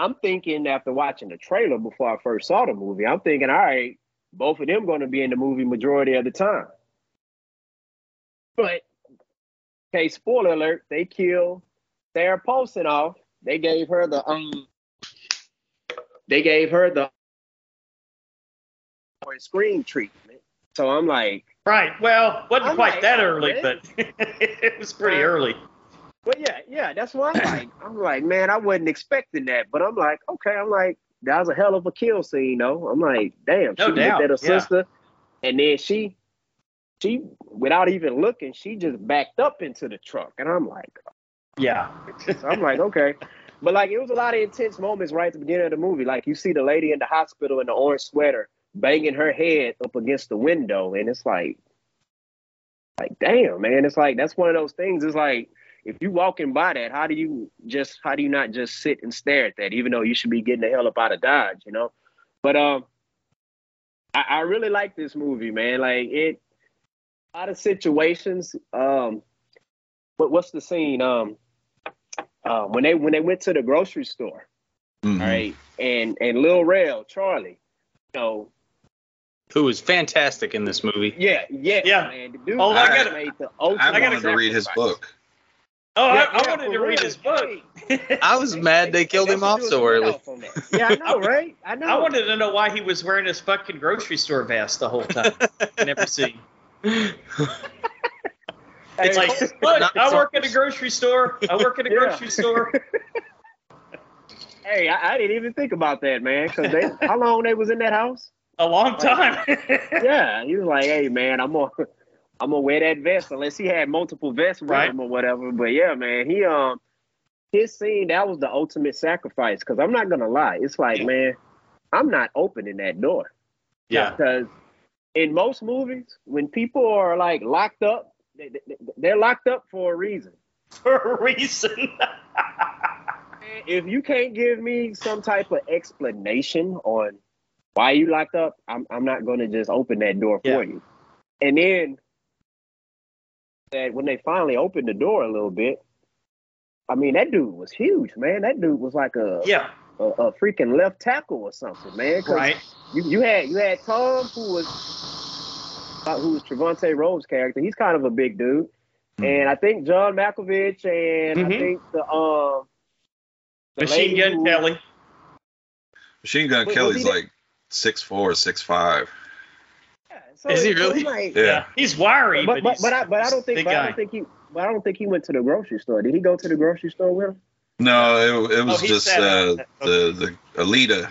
I'm thinking after watching the trailer before I first saw the movie, I'm thinking, all right, both of them going to be in the movie majority of the time. But okay, spoiler alert, they kill Sarah Paulson off. They gave her the um they gave her the screen treatment. So I'm like, right. Well, wasn't I'm quite like, that early, man. but it was pretty early. But yeah, yeah, that's why I'm like, I'm like, man, I wasn't expecting that. But I'm like, okay, I'm like, that was a hell of a kill scene, though. I'm like, damn, No she doubt, looked at her yeah. sister, and then she, she, without even looking, she just backed up into the truck, and I'm like, Yeah. so I'm like, okay. But like, it was a lot of intense moments right at the beginning of the movie. Like, you see the lady in the hospital in the orange sweater banging her head up against the window, and it's like, like, damn, man. It's like that's one of those things. It's like if you walking by that, how do you just how do you not just sit and stare at that, even though you should be getting the hell up out of Dodge, you know? But um, I, I really like this movie, man. Like it, a lot of situations. Um, what what's the scene? Um, uh, when they when they went to the grocery store, Mhm. all right, and and Lil Rel, Charlie, you know, Who was fantastic in this movie. yeah, yeah, Yeah. man. The dude Oh, I gotta- made the I ultimate wanted to read his book. Oh, Yeah, I, I yeah, wanted to read his book. I was mad they killed him off so early. spin-off. Yeah, I know, right? I know. I wanted to know why he was wearing his fucking grocery store vest the whole time. Never seen. It's like, look, I work at a grocery store. I work at a Yeah. grocery store. hey, I, I didn't even think about that, man. Because they, how long they was in that house? A long time. Yeah, he was like, "Hey, man, I'm gonna, I'm gonna wear that vest unless he had multiple vests with Right. him or whatever." But yeah, man, he um, his scene that was the ultimate sacrifice. Because I'm not gonna lie, it's like, man, I'm not opening that door. Yeah. Because in most movies, when people are like locked up, they, they, they're locked up for a reason. For a reason. if you can't give me some type of explanation on why you locked up, I'm I'm not gonna just open that door Yeah. for you. And then that when they finally opened the door a little bit, I mean that dude was huge, man. That dude was like a yeah. a, a freaking left tackle or something, man. Right. You you had you had Tom who was uh, who was Trevante Rhodes' character. He's kind of a big dude. Hmm. And I think John Malkovich and I Mhm. think the um the Machine Gun who- Kelly. Machine Gun Wait, was Kelly's he the- like six four, six five. Yeah, so- Is he really? like- Yeah. He's wiry, but but, but, he's, but I but I don't think but I don't think he but I don't think he went to the grocery store. Did he go to the grocery store with him? No, it, it was Oh, just sat uh, out. the the Alita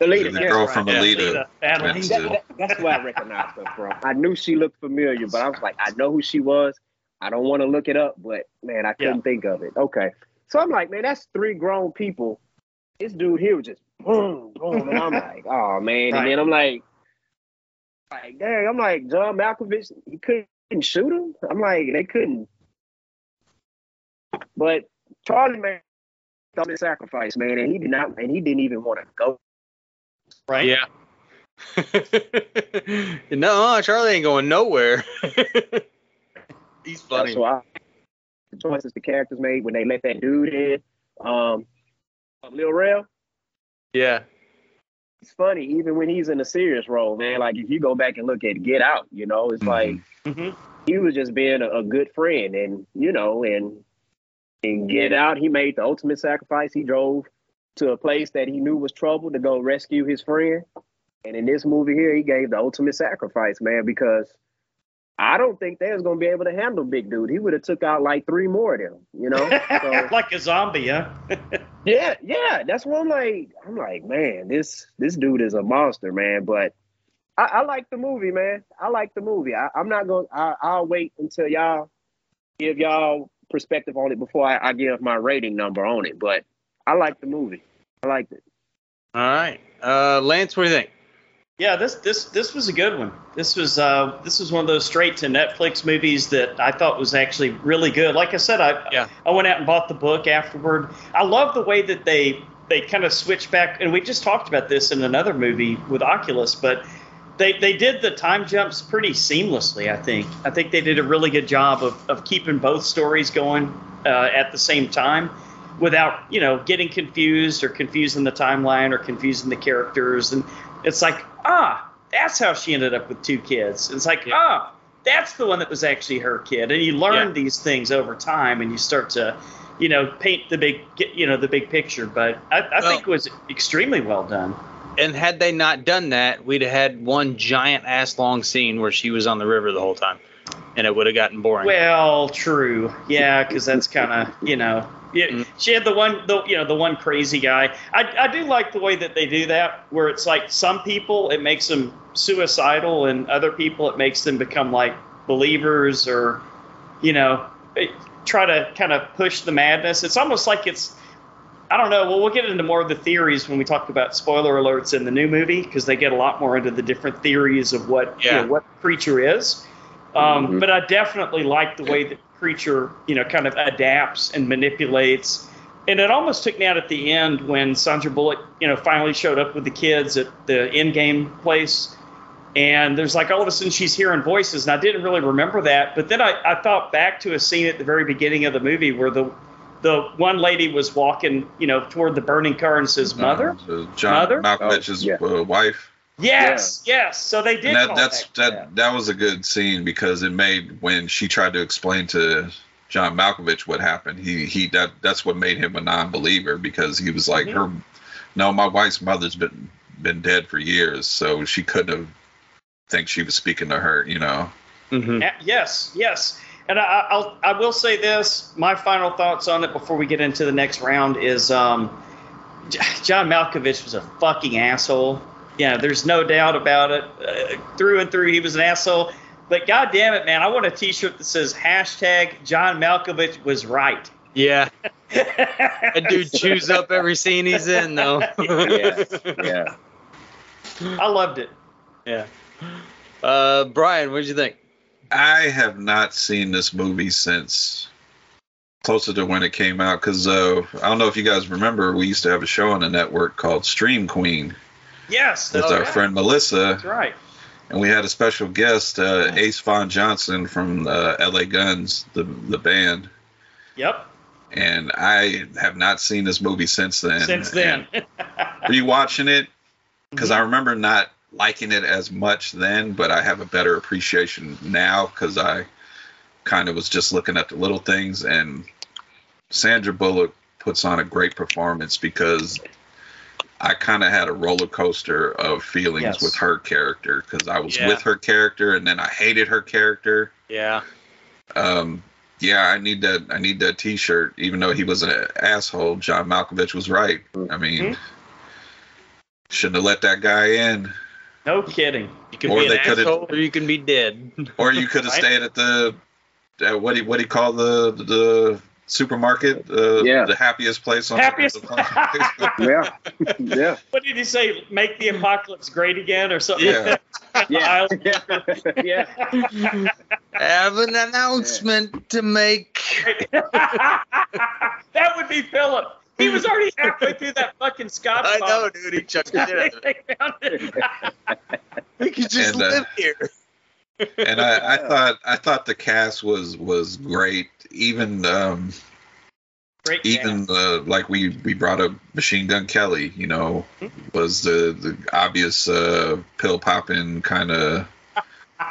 Alita, the yes, girl right. from Yeah. Alita. Adelita. went That, that- that's where I recognized her from. I knew she looked familiar, but I was like, I know who she was. I don't want to look it up, but man, I couldn't think of it. Okay. So I'm like, man, that's three grown people. This dude here was just boom, boom. And I'm like, oh man. Right. And then I'm like, like, dang, I'm like, John Malkovich, he couldn't shoot him. I'm like, they couldn't. But Charlie man thought it sacrifice, man, and he did not and he didn't even want to go. right? Yeah. no, Charlie ain't going nowhere. He's funny. So I, the choices the characters made when they let that dude in, um, Lil Rel, Yeah. It's funny even when he's in a serious role, man. Like if you go back and look at Get Out, you know, it's like hmm he was just being a, a good friend, and you know, and and Get Out, he made the ultimate sacrifice. He drove to a place that he knew was trouble to go rescue his friend, and in this movie here, he gave the ultimate sacrifice, man, because. I don't think they was gonna be able to handle Big Dude. He would have took out like three more of them, you know. So, like a zombie, huh? Yeah, yeah, that's what I'm like. I'm like, man, this this dude is a monster, man. But I, I like the movie, man. I like the movie. I, I'm not going. to I'll wait until y'all give y'all perspective on it before I, I give my rating number on it. But I like the movie. I liked it. All right. Uh, Lance, what do you think? Yeah, this this this was a good one. This was uh this was one of those straight to Netflix movies that I thought was actually really good. Like I said, I Yeah. I went out and bought the book afterward. I love the way that they they kind of switch back, and we just talked about this in another movie with Oculus, but they they did the time jumps pretty seamlessly. I think I think they did a really good job of of keeping both stories going uh, at the same time. Without you know getting confused or confusing the timeline or confusing the characters, and it's like ah, that's how she ended up with two kids. It's like Yeah. ah, that's the one that was actually her kid, and you learn Yeah. these things over time, and you start to, you know, paint the big, you know, the big picture. But I, I Well- think it was extremely well done. And had they not done that, we'd have had one giant ass long scene where she was on the river the whole time, and it would have gotten boring. Well, true, yeah, because that's kind of, you know, yeah. Mm. She had the one, the you know, the one crazy guy. I, I do like the way that they do that, where it's like some people it makes them suicidal, and other people it makes them become like believers, or, you know, try to kind of push the madness. It's almost like it's I don't know. Well, we'll get into more of the theories when we talk about spoiler alerts in the new movie because they get a lot more into the different theories of what you Yeah. know, what creature is. Um, Mhm. But I definitely like the way that creature you know kind of adapts and manipulates. And it almost took me out at the end when Sandra Bullock you know finally showed up with the kids at the end game place. And there's like all of a sudden she's hearing voices, and I didn't really remember that. But then I, I thought back to a scene at the very beginning of the movie where the the one lady was walking, you know, toward the burning car and says, "Mother." Uh, John Mother? Malkovich's Oh, yeah. uh, wife. Yes, yes. So they did. And that, call that's back to that that was a good scene because it made when she tried to explain to John Malkovich what happened. He he that that's what made him a non-believer because he was like Mhm. her. No, my wife's mother's been been dead for years, so she couldn't have think she was speaking to her. You know. hmm Yeah, Yes, yes. And I, I'll I will say this. My final thoughts on it before we get into the next round is um, John Malkovich was a fucking asshole. Yeah, there's no doubt about it. Uh, through and through, he was an asshole. But god damn it, man, I want a T-shirt that says hashtag John Malkovich was right. Yeah, that dude chews up every scene he's in, though. Yeah, yeah. I loved it. yeah. Uh, Brian, what did you think? I have not seen this movie since closer to when it came out because uh, I don't know if you guys remember we used to have a show on the network called Stream Queen Yes, that's our right. friend Melissa, That's right. and we had a special guest, uh, Ace Von Johnson from uh, LA Guns, the the band. Yep. And I have not seen this movie since then. Since then. Rewatching it because I remember not liking it as much then, but I have a better appreciation now because I kind of was just looking at the little things. And Sandra Bullock puts on a great performance because I kind of had a roller coaster of feelings Yes. with her character because I was Yeah. with her character and then I hated her character. Yeah. Um, yeah, I need that. I need that T-shirt. Even though he was an asshole, John Malkovich was right. I mean, Shouldn't have let that guy in. No kidding. You can Or be an asshole, or you can be dead. Or you could have stayed at the uh, what do you, what do you call the the supermarket? Uh, Yeah. the happiest place on Happiest. the planet. Yeah, yeah, what did he say? Make the apocalypse great again, or something? Yeah. yeah, Island. yeah. yeah. I have an announcement to make. that would be Philip. He was already halfway through that fucking Scotch. I know, dude. He chucked it in. they found it. We could just And, uh, live here. And I, I thought I thought the cast was was great. Even um, Great even uh, like we we brought up Machine Gun Kelly. You know, was the the obvious uh, pill popping kind of.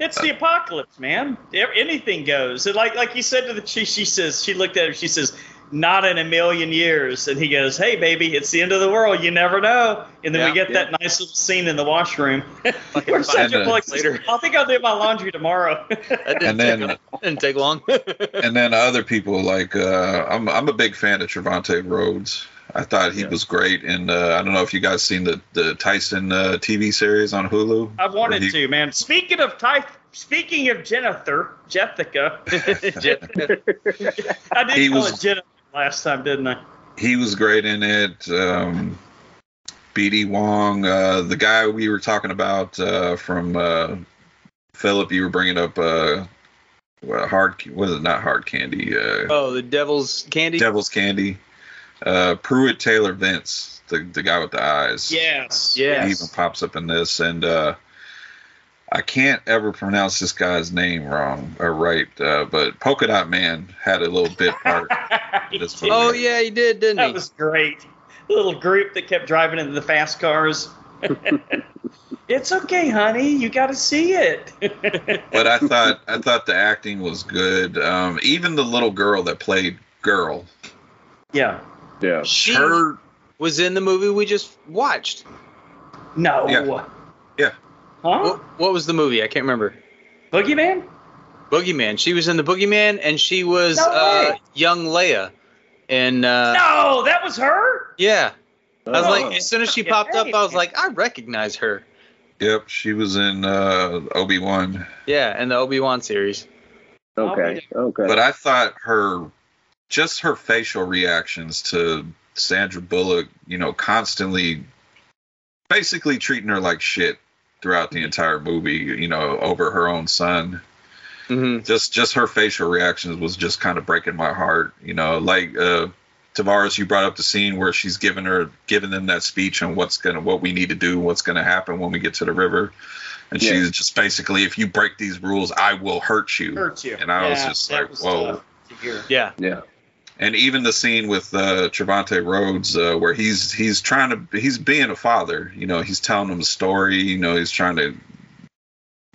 It's the apocalypse, man. Anything goes. And like like you said to the she she says she looked at him. She says, "Not in a million years." And he goes, "Hey, baby, it's the end of the world. You never know." And then Yeah. we get that nice little scene in the washroom. We're such a minutes like, later. I think I'll do my laundry tomorrow. That didn't, And then take, didn't take long. and then other people like uh, I'm I'm a big fan of Trevante Rhodes. I thought he Yeah. was great, and uh, I don't know if you guys seen the the Tyson uh, TV series on Hulu. I wanted he- to, man. Speaking of type, speaking of Jennifer, Jessica, I did He call was- it Jennifer last time, didn't I? He was great in it. Um, BD Wong, uh, the guy we were talking about uh, from uh, Philip, you were bringing up uh, well, hard was it not hard candy? Uh, oh, the devil's candy. Devil's Candy. Uh, Pruitt Taylor Vince, the the guy with the eyes. Yes. Yeah. He Yes. even pops up in this, and uh, I can't ever pronounce this guy's name wrong or right, uh, but Polka Dot Man had a little bit part. This. Oh yeah, he did, didn't That he? That was great. The little group that kept driving into the fast cars. it's okay, honey. You got to see it. but I thought I thought the acting was good. Um, even the little girl that played girl, yeah. yeah. She her was in the movie we just watched. No. Yeah. Yeah. Huh? What, what was the movie? I can't remember. Boogeyman? Boogeyman. She was in the Boogeyman, and she was No uh, young Leia. And uh, no, that was her. yeah, I was Oh. like, as soon as she popped up, I was like, I recognize her. Yep, she was in uh, Obi Wan. Yeah, in the Obi Wan series. Okay. Okay. But I thought her, just her facial reactions to Sandra Bullock, you know, constantly, basically treating her like shit throughout the entire movie, you know, over her own son. hmm Just, just her facial reactions was just kind of breaking my heart, you know. Like uh, Tavares, you brought up the scene where she's giving her, giving them that speech on what's gonna, what we need to do, what's gonna happen when we get to the river. And Yeah. she's just basically, if you break these rules, I will hurt you. Hurt you. And I was just that like, was whoa. tough to hear. Yeah. yeah. And even the scene with uh, Trevante Rhodes, uh, where he's he's trying to he's being a father, you know, he's telling them a story, you know, he's trying to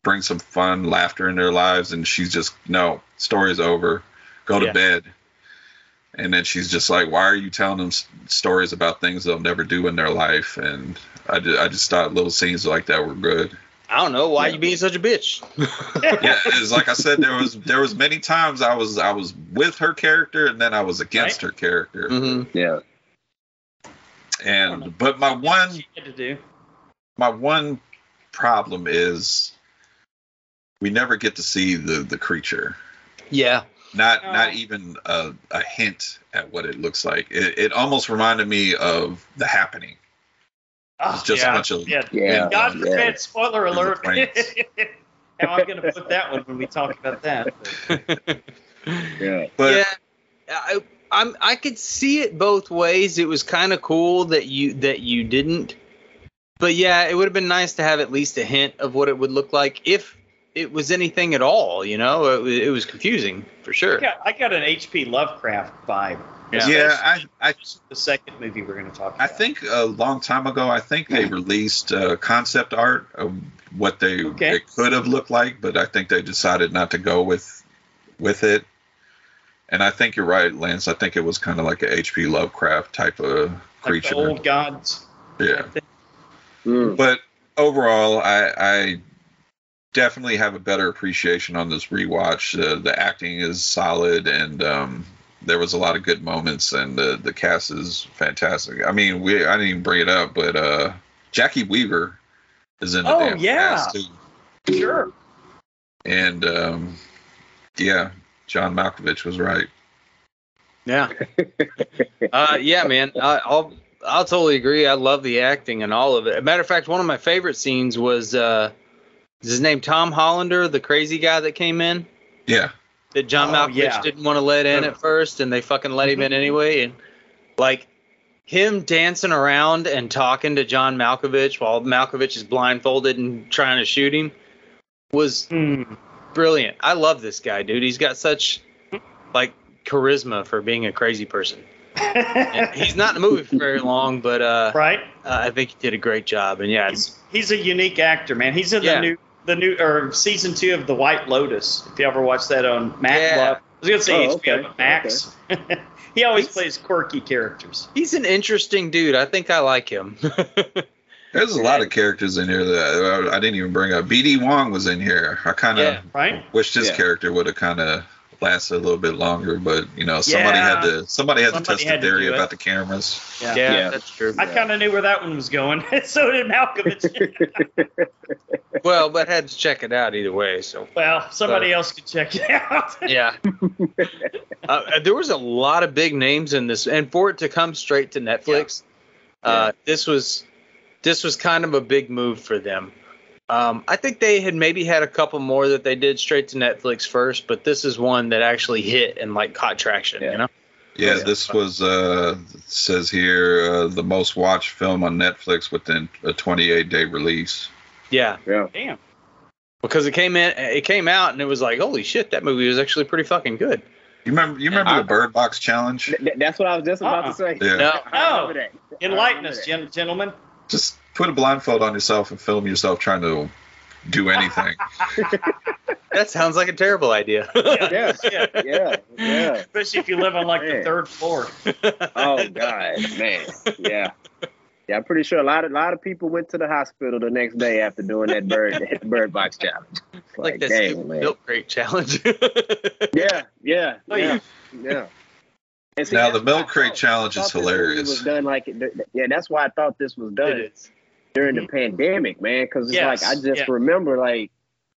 bring some fun, laughter in their lives, and she's just no, story's over, go to Yeah. bed. And then she's just like, why are you telling them s- stories about things they'll never do in their life? And I just, I just thought little scenes like that were good. I don't know why Yeah. you being such a bitch. yeah, it's like I said, there was there was many times I was I was with her character and then I was against her character. hmm Yeah. And but my one to do. my one problem is we never get to see the the creature. Yeah. Not No. not even a, a hint at what it looks like. It, it almost reminded me of the happening. Oh, just a yeah. bunch of- yeah. Yeah. God forbid, yeah. spoiler alert. pranks. How I'm going to put that one when we talk about that. Yeah. But yeah. I, I'm. I could see it both ways. It was kind of cool that you that you didn't. But yeah, it would have been nice to have at least a hint of what it would look like if it was anything at all. You know, it, it was confusing for I sure. got, I got an H.P. Lovecraft vibe. Yeah. yeah, I I The second movie we're going to talk about. I think a long time ago, I think they released uh, concept art of what they Okay. it could have looked like, but I think they decided not to go with with it. And I think you're right, Lance. I think it was kind of like a H.P. Lovecraft type of Like creature. the old gods. yeah. Mm. But overall, I, I definitely have a better appreciation on this rewatch. Uh, the acting is solid, and um, there was a lot of good moments, and the the cast is fantastic. I mean, we I didn't even bring it up, but uh, Jacki Weaver is in the Oh, damn yeah. cast too. Sure. And um, yeah, John Malkovich was right. Yeah. uh, yeah, man. I, I'll I'll totally agree. I love the acting and all of it. matter of fact, one of my favorite scenes was uh, is his name Tom Hollander, the crazy guy that came in Yeah, that John Oh, Malkovich yeah. didn't want to let in at first, and they fucking let him in anyway. And like him dancing around and talking to John Malkovich while Malkovich is blindfolded and trying to shoot him was Hmm. brilliant. I love this guy, dude. He's got such like charisma for being a crazy person. He's not in the movie for very long, but uh, right. uh, I think he did a great job. And yeah, He's, he's a unique actor, man. He's in Yeah. the new the new or season two of The White Lotus. If you ever watched that on Max, Yeah. I was gonna say Oh, HBO, okay, but Max. he always He's- plays quirky characters. he's an interesting dude. I think I like him. there's a lot of characters in here that I, I didn't even bring up. BD Wong was in here. I kind of Yeah. Right? wished his Yeah. character would have kind of lasted a little bit longer, but you know, somebody Yeah. had to somebody had to test had the theory about the cameras. Yeah. yeah, Yeah. that's true. I kind of knew where that one was going. so did Malkovich. Well, but had to check it out either way. So well, somebody But- else could check it out. yeah, uh, there was a lot of big names in this, and for it to come straight to Netflix, uh, this was this was kind of a big move for them. Um, I think they had maybe had a couple more that they did straight to Netflix first, but this is one that actually hit and like caught traction. Yeah. You know? Yeah, Yeah. this was uh says here uh, the most watched film on Netflix within a 28 day release. Yeah, yeah. Damn. because it came in, it came out, and it was like, holy shit, that movie was actually pretty fucking good. You remember you remember I- the Bird Box challenge? Th- th- that's what I was just about Uh-uh. to say. Yeah. No, I remember that. I Enlighten us, gen- gentlemen. Just put a blindfold on yourself and film yourself trying to do anything. that sounds like a terrible idea. Yeah, Yeah. yeah, yeah. Especially if you live on like the third floor. Oh God, man, yeah, yeah. I'm pretty sure a lot of lot of people went to the hospital the next day after doing that bird that bird box challenge. It's like that dang, stupid man. milk crate challenge. Yeah, yeah, Oh, yeah, yeah. yeah. And Now, the milk crate thought- challenge is thought this movie hilarious. Was done like it- yeah, that's why I thought this was done is. During the pandemic, man. Because it's Yes, like I just yeah. remember like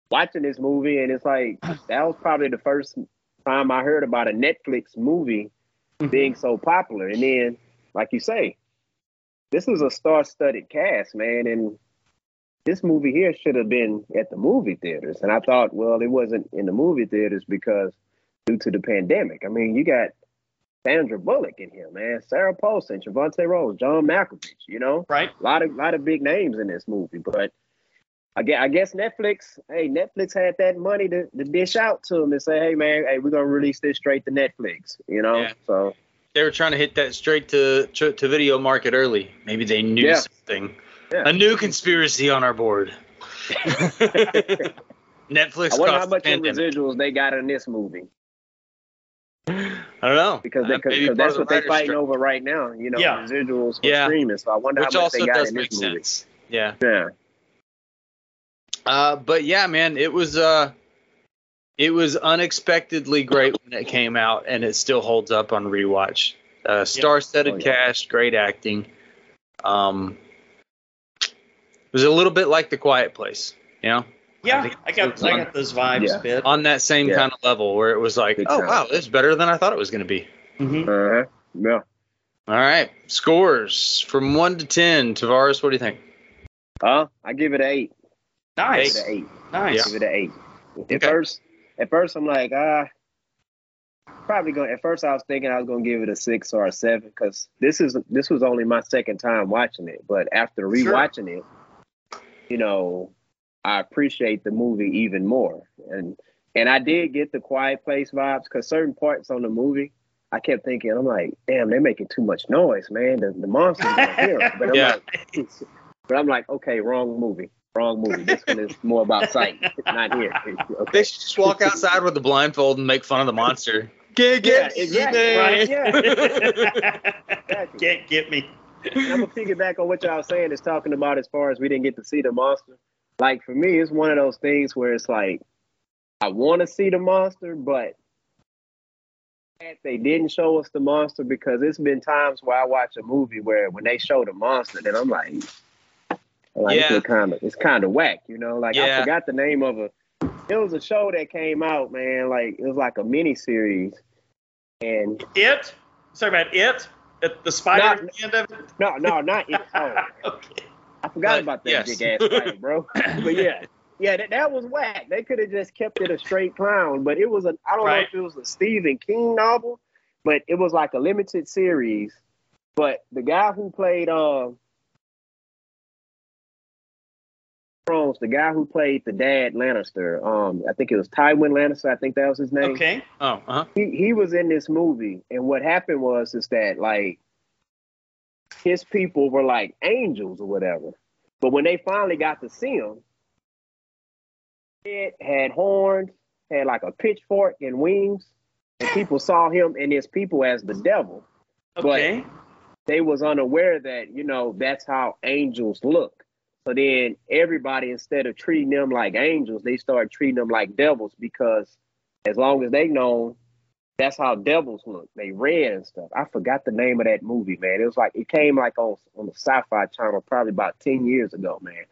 watching this movie, and it's like that was probably the first time I heard about a Netflix movie mm-hmm. being so popular. And then, like you say, this is a star-studded cast, man, and this movie here should have been at the movie theaters. And I thought, well, it wasn't in the movie theaters because due to the pandemic. I mean, you got Sandra Bullock in here, man, Sarah Paulson, Javante Rose, John Malkovich, you know, Right? a lot of lot of big names in this movie. But I guess, I guess Netflix, hey, Netflix had that money to, to dish out to them and say, hey, man, hey, we're gonna release this straight to Netflix, you know. Yeah. So They were trying to hit that straight to to, to video market early. Maybe they knew Yeah. something. Yeah. A new conspiracy on our board. Netflix I wonder how much in residuals they got in this movie I don't know because, they, cause, maybe 'cause part that's of the what they're fighting strike. over right now. You know, Yeah. residuals for Yeah. streaming. So I wonder which how much they got does in make this movie. sense. Yeah. Yeah. Uh, but yeah, man, it was uh, it was unexpectedly great when it came out, and it still holds up on rewatch. Uh, star-studded Oh, yeah. cast, great acting. Um, it was a little bit like The Quiet Place, you know, Yeah, think I got I got those vibes, Yeah. bit. on that same Yeah. kind of level where it was like, Big oh time. wow, this is better than I thought it was going to be. hmm Uh-huh. Yeah. All right, scores from one to ten. Tavares, what do you think? Uh, I give it an eight. Nice, Give it an eight. nice. Give it an eight. At Okay. first, at first, I'm like, ah, probably going. At first, I was thinking I was going to give it a six or a seven because this is this was only my second time watching it. But after Sure. rewatching it, you know, I appreciate the movie even more. And and I did get the Quiet Place vibes because certain parts on the movie. I kept thinking, I'm like, damn, they're making too much noise, man. The, the monsters gonna. But I'm Yeah. like, but I'm like, okay, wrong movie, wrong movie. This one is more about sight, not here. They should just walk outside with the blindfold and make fun of the monster. Get, Yeah, get, exactly, right, yeah. Can't get me. And I'm gonna piggyback on what y'all saying is talking about as far as we didn't get to see the monster. Like for me, it's one of those things where it's like I want to see the monster, but they didn't show us the monster because it's been times where I watch a movie where when they show the monster, then I'm like, like Yeah. it's kind of it's kind of whack, you know. Like Yeah. I forgot the name of a. It was a show that came out, man. Like it was like a mini series, and It? Sorry about it? The spider Not- at the end of it? no, no, not it. Oh, okay. I forgot about that yes. big ass spider, bro. but yeah, yeah, that, that was whack. They could have just kept it a straight clown, but it was a I don't know if it was a Stephen King novel, but it was like a limited series. But the guy who played uh Thrones, the guy who played the dad Lannister, um, I think it was Tywin Lannister. I think that was his name Okay. Oh, uh-huh. he, he was in this movie and what happened was is that like his people were like angels or whatever. But when they finally got to see him it had horns had like a pitchfork and wings and people saw him and his people as the devil. Okay. they was unaware that you know that's how angels look. So then everybody instead of treating them like angels they started treating them like devils because as long as they know that's how devils look they red and stuff i forgot the name of that movie man it was like it came like on on the sci-fi channel probably about 10 years ago man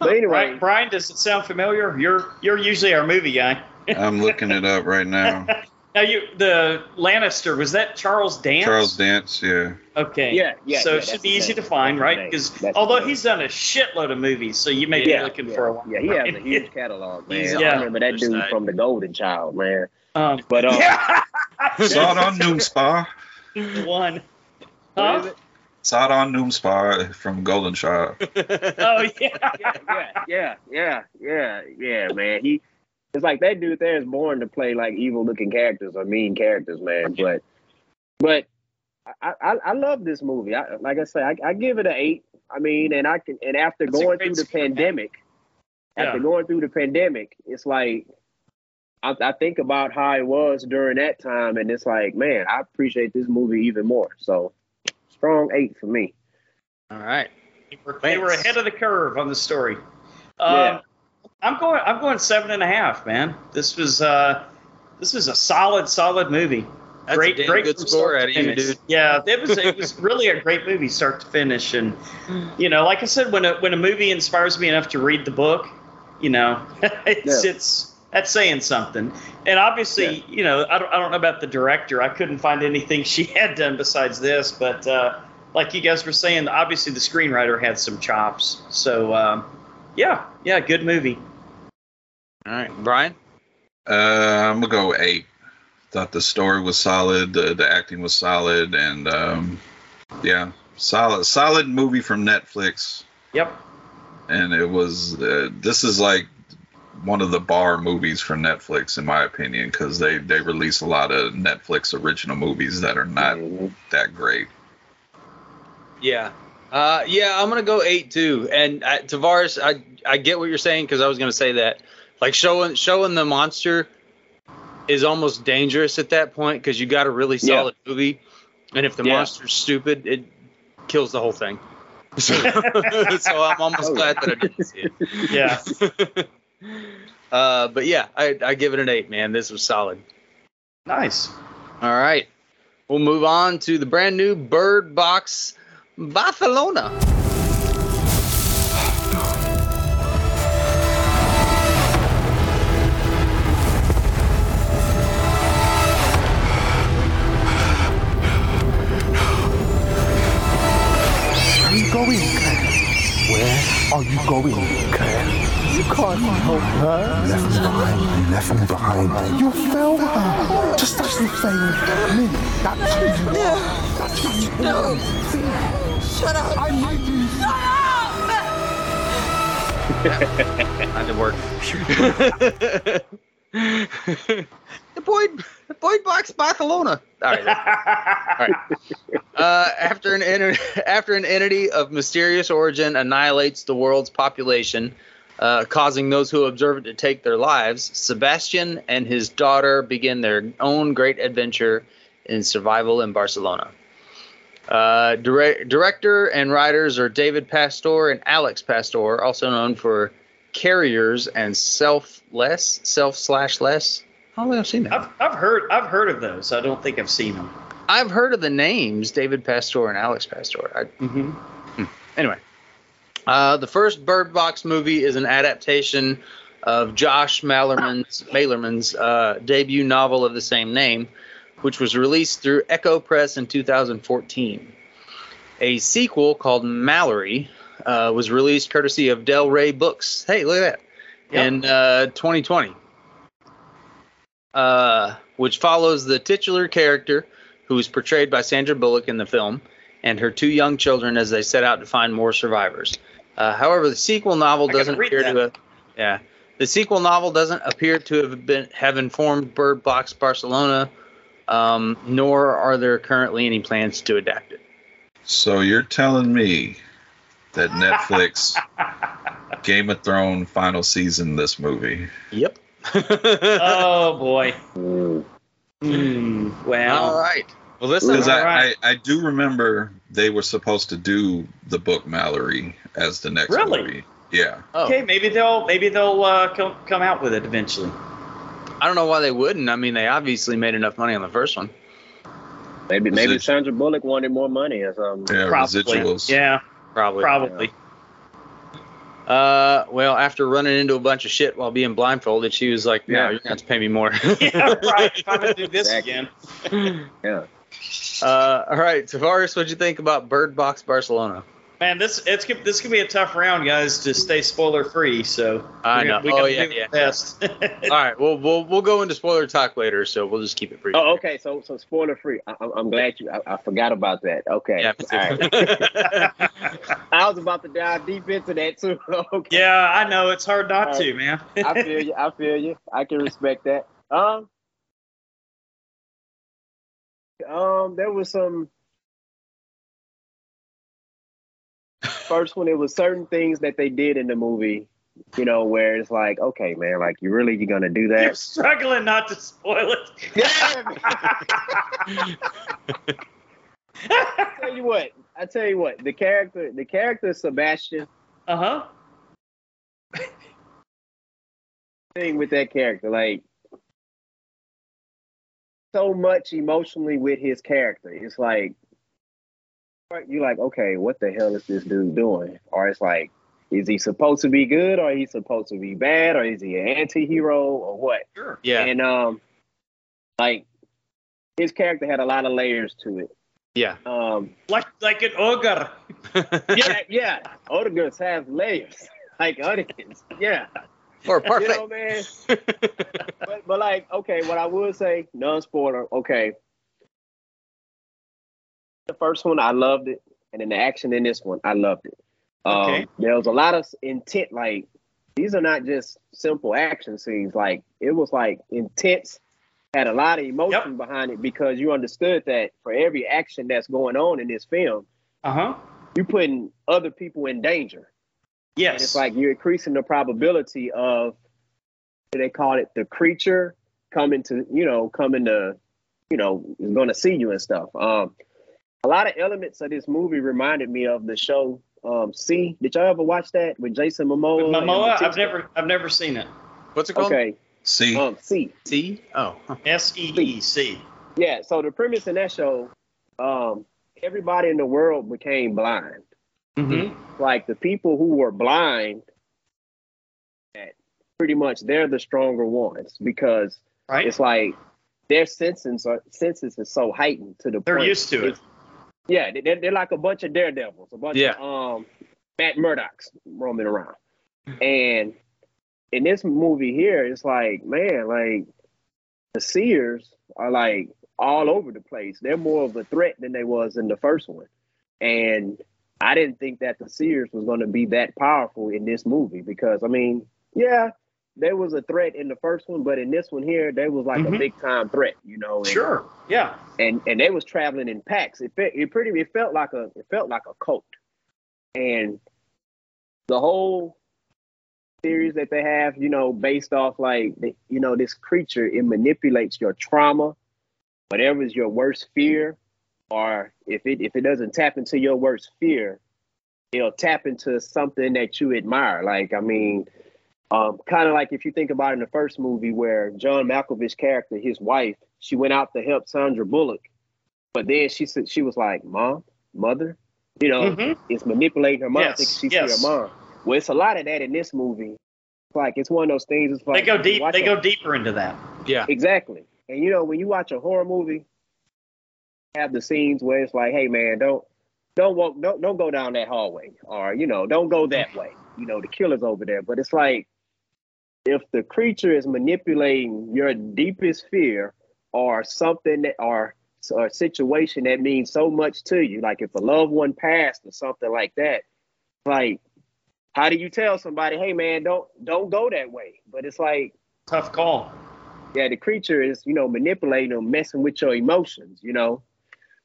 but anyway Brian, Brian, does it sound familiar? You're you're usually our movie guy. I'm looking it up right now. Now you the Lannister was that Charles Dance? Charles Dance, yeah. Okay. Yeah, yeah, So yeah, it should be easy name. to find, That's right? Because although he's done a shitload of movies, so you may yeah, be looking yeah, for a while. yeah he has a huge catalog man He's i remember that dude other from the golden child man Um, but um yeah, Saw it on Numspa. the one. Huh? Saw it on Numspa from Golden Child. Oh yeah. yeah, yeah, yeah, yeah, yeah, man. He it's like that dude there is born to play like evil looking characters or mean characters, man. But but I, I, I love this movie. I, like I say, I, I give it an eight. I mean, and I can and after That's going through the score, man. pandemic, after going through the pandemic, it's like I, I think about how it was during that time, and it's like, man, I appreciate this movie even more. So strong eight for me. All right. They were, they were ahead of the curve on the story. Um, Yeah. I'm going. I'm going seven and a half, man. This was uh, this was a solid, solid movie. That's great, a damn great good score start out of you, dude. Yeah, it was. It was really a great movie, start to finish. And you know, like I said, when a when a movie inspires me enough to read the book, you know, it's Yeah. it's that's saying something. And obviously, you know, I don't I don't know about the director. I couldn't find anything she had done besides this, but uh, like you guys were saying, obviously the screenwriter had some chops. So um, yeah, yeah, good movie. All right. Brian? Uh, I'm gonna go eight. Thought the story was solid, the, the acting was solid, and um, yeah, solid, solid movie from Netflix. Yep. And it was uh, this is like one of the bar movies for Netflix, in my opinion, because they they release a lot of Netflix original movies that are not Mhm. that great. Yeah. Uh, yeah, I'm gonna go eight too. And uh, Tavares, I I get what you're saying because I was gonna say that. Like showing showing the monster is almost dangerous at that point because you got a really Yeah. solid movie, and if the Yeah. monster's stupid, it kills the whole thing. So, so I'm almost Oh, glad that I didn't see it. Yeah. uh, but yeah, I, I give it an eight, man. This was solid. nice. All right. We'll move on to the brand new Bird Box Barcelona. Where are you going, Where are you going, Claire? You can't help her. Left me behind. You left me behind. You fell her. Just as you failed me. That's who you are. That's who you no. Shut up. I need you. Had to work. the boy, the boy box Barcelona. All right. All right. Uh, after an after an entity of mysterious origin annihilates the world's population, uh, causing those who observe it to take their lives, Sebastian and his daughter begin their own great adventure in survival in Barcelona. Uh, dire- director and writers are David Pastor and Alex Pastor, also known for Carriers and Selfless, Self slash Less. I don't think I've seen that. I've, I've heard I've heard of those. I don't think I've seen them. I've heard of the names David Pastor and Alex Pastor. I, Mm-hmm. anyway, uh, the first Bird Box movie is an adaptation of Josh Malerman's, Malerman's uh, debut novel of the same name, which was released through Ecco Press in 2014. A sequel called Mallory uh, was released courtesy of Del Rey Books. Hey, look at that! Yep. In uh, 2020, uh, which follows the titular character who is portrayed by Sandra Bullock in the film, and her two young children as they set out to find more survivors. Uh, however, the sequel novel doesn't appear that. to have, yeah, the sequel novel doesn't appear to have been have informed Bird Box Barcelona, um, nor are there currently any plans to adapt it. So you're telling me that Netflix Game of Thrones final season this movie? Yep. Oh boy. Mm. Well, right. Well, listen. Because I, Alright. I, I do remember they were supposed to do the book Mallory as the next Really? movie. Yeah. Oh, okay, maybe they'll maybe they'll uh, come come out with it eventually. I don't know why they wouldn't. I mean, they obviously made enough money on the first one. Maybe maybe Sandra Bullock wanted more money or something. Yeah, Probably. residuals. Yeah, Probably. probably. Uh, well, after running into a bunch of shit while being blindfolded, she was like, "No, Yeah. you're gonna have to pay me more." yeah, right. If I'm gonna do this Exactly. again, Yeah. Uh, all right, Tavares, what'd you think about Bird Box Barcelona? Man, this it's gonna- this could be a tough round, guys, to stay spoiler free. So I know. We Oh, gotta yeah, do yeah. the best. All right, well, we'll we'll go into spoiler talk later, so we'll just keep it brief. Oh, okay. So so spoiler free. I, I'm- I'm glad you. I, I forgot about that. Okay. Yeah, me. All right. I was about to dive deep into that too. okay. yeah, I know it's hard not All to, man. I feel you. I feel you. I can respect that. Um, um, there was some. First one, it was certain things that they did in the movie, you know, where it's like, okay, man, like you really you gonna do that? You're struggling not to spoil it. Yeah. I tell you what. I tell you what. The character, the character Sebastian, Uh huh. thing with that character, like so much emotionally with his character. It's like you're like, okay, what the hell is this dude doing? Or it's like, is he supposed to be good, or is he supposed to be bad, or is he an anti-hero, or what? Sure. Yeah, And um, like his character had a lot of layers to it. yeah. Um, Like like an ogre. yeah, yeah. Ogres have layers, like Odegaards. Yeah. or You perfect. know, man. but, but like, okay, what I would say, non-spoiler, okay. The first one, I loved it, and then the action in this one, I loved it. Um, Okay. There was a lot of intent. Like, these are not just simple action scenes. Like, it was like intense. Had a lot of emotion behind it because you understood that for every action that's going on in this film, Uh huh. you're putting other people in danger. And Yes. it's like you're increasing the probability of they call it the creature coming to you know coming to you know is going to see you and stuff. Um, a lot of elements of this movie reminded me of the show um, See. Did y'all ever watch that with Jason Momoa? and Momoa, I've never I've never seen it. What's it called? Okay, See, um, C. See? Oh, huh. S E E C. Yeah. So the premise in that show, um, everybody in the world became blind. Mm-hmm. like the people who were blind pretty much they're the stronger ones because Right. it's like their senses are senses is so heightened to the point They're point used to it. Yeah they- they're, they're like a bunch of daredevils a bunch Yeah. of um Matt Murdocks roaming around. And in this movie here it's like man like the seers are like all over the place. They're more of a threat than they was in the first one. And I didn't think that the Seers was going to be that powerful in this movie because I mean, yeah, there was a threat in the first one, but in this one here, there was like Mhm. a big time threat, you know. And, Sure. Yeah. And and they was traveling in packs. It fe- it pretty it felt like a it felt like a cult, and the whole series that they have, you know, based off like the, you know this creature, it manipulates your trauma, whatever is your worst fear, or if it if it doesn't tap into your worst fear, it'll tap into something that you admire. Like I mean, Um, kind of like if you think about it in the first movie where John Malkovich's character, his wife, she went out to help Sandra Bullock, but then she said she was like, "Mom, mother," you know, Mhm. it's manipulating her mom. Yes, thinking she's yes. her mom. Well, it's a lot of that in this movie. It's like it's one of those things. It's like They go deep. They a- go deeper into that. Yeah. Exactly. And you know, when you watch a horror movie, have the scenes where it's like, hey man, don't don't walk don't don't go down that hallway. Or, you know, don't go that way. You know, the killer's over there. But it's like if the creature is manipulating your deepest fear or something that or or a situation that means so much to you, like if a loved one passed or something like that, like how do you tell somebody, hey man, don't don't go that way? But it's like Tough call. yeah, the creature is, you know, manipulating or messing with your emotions, you know.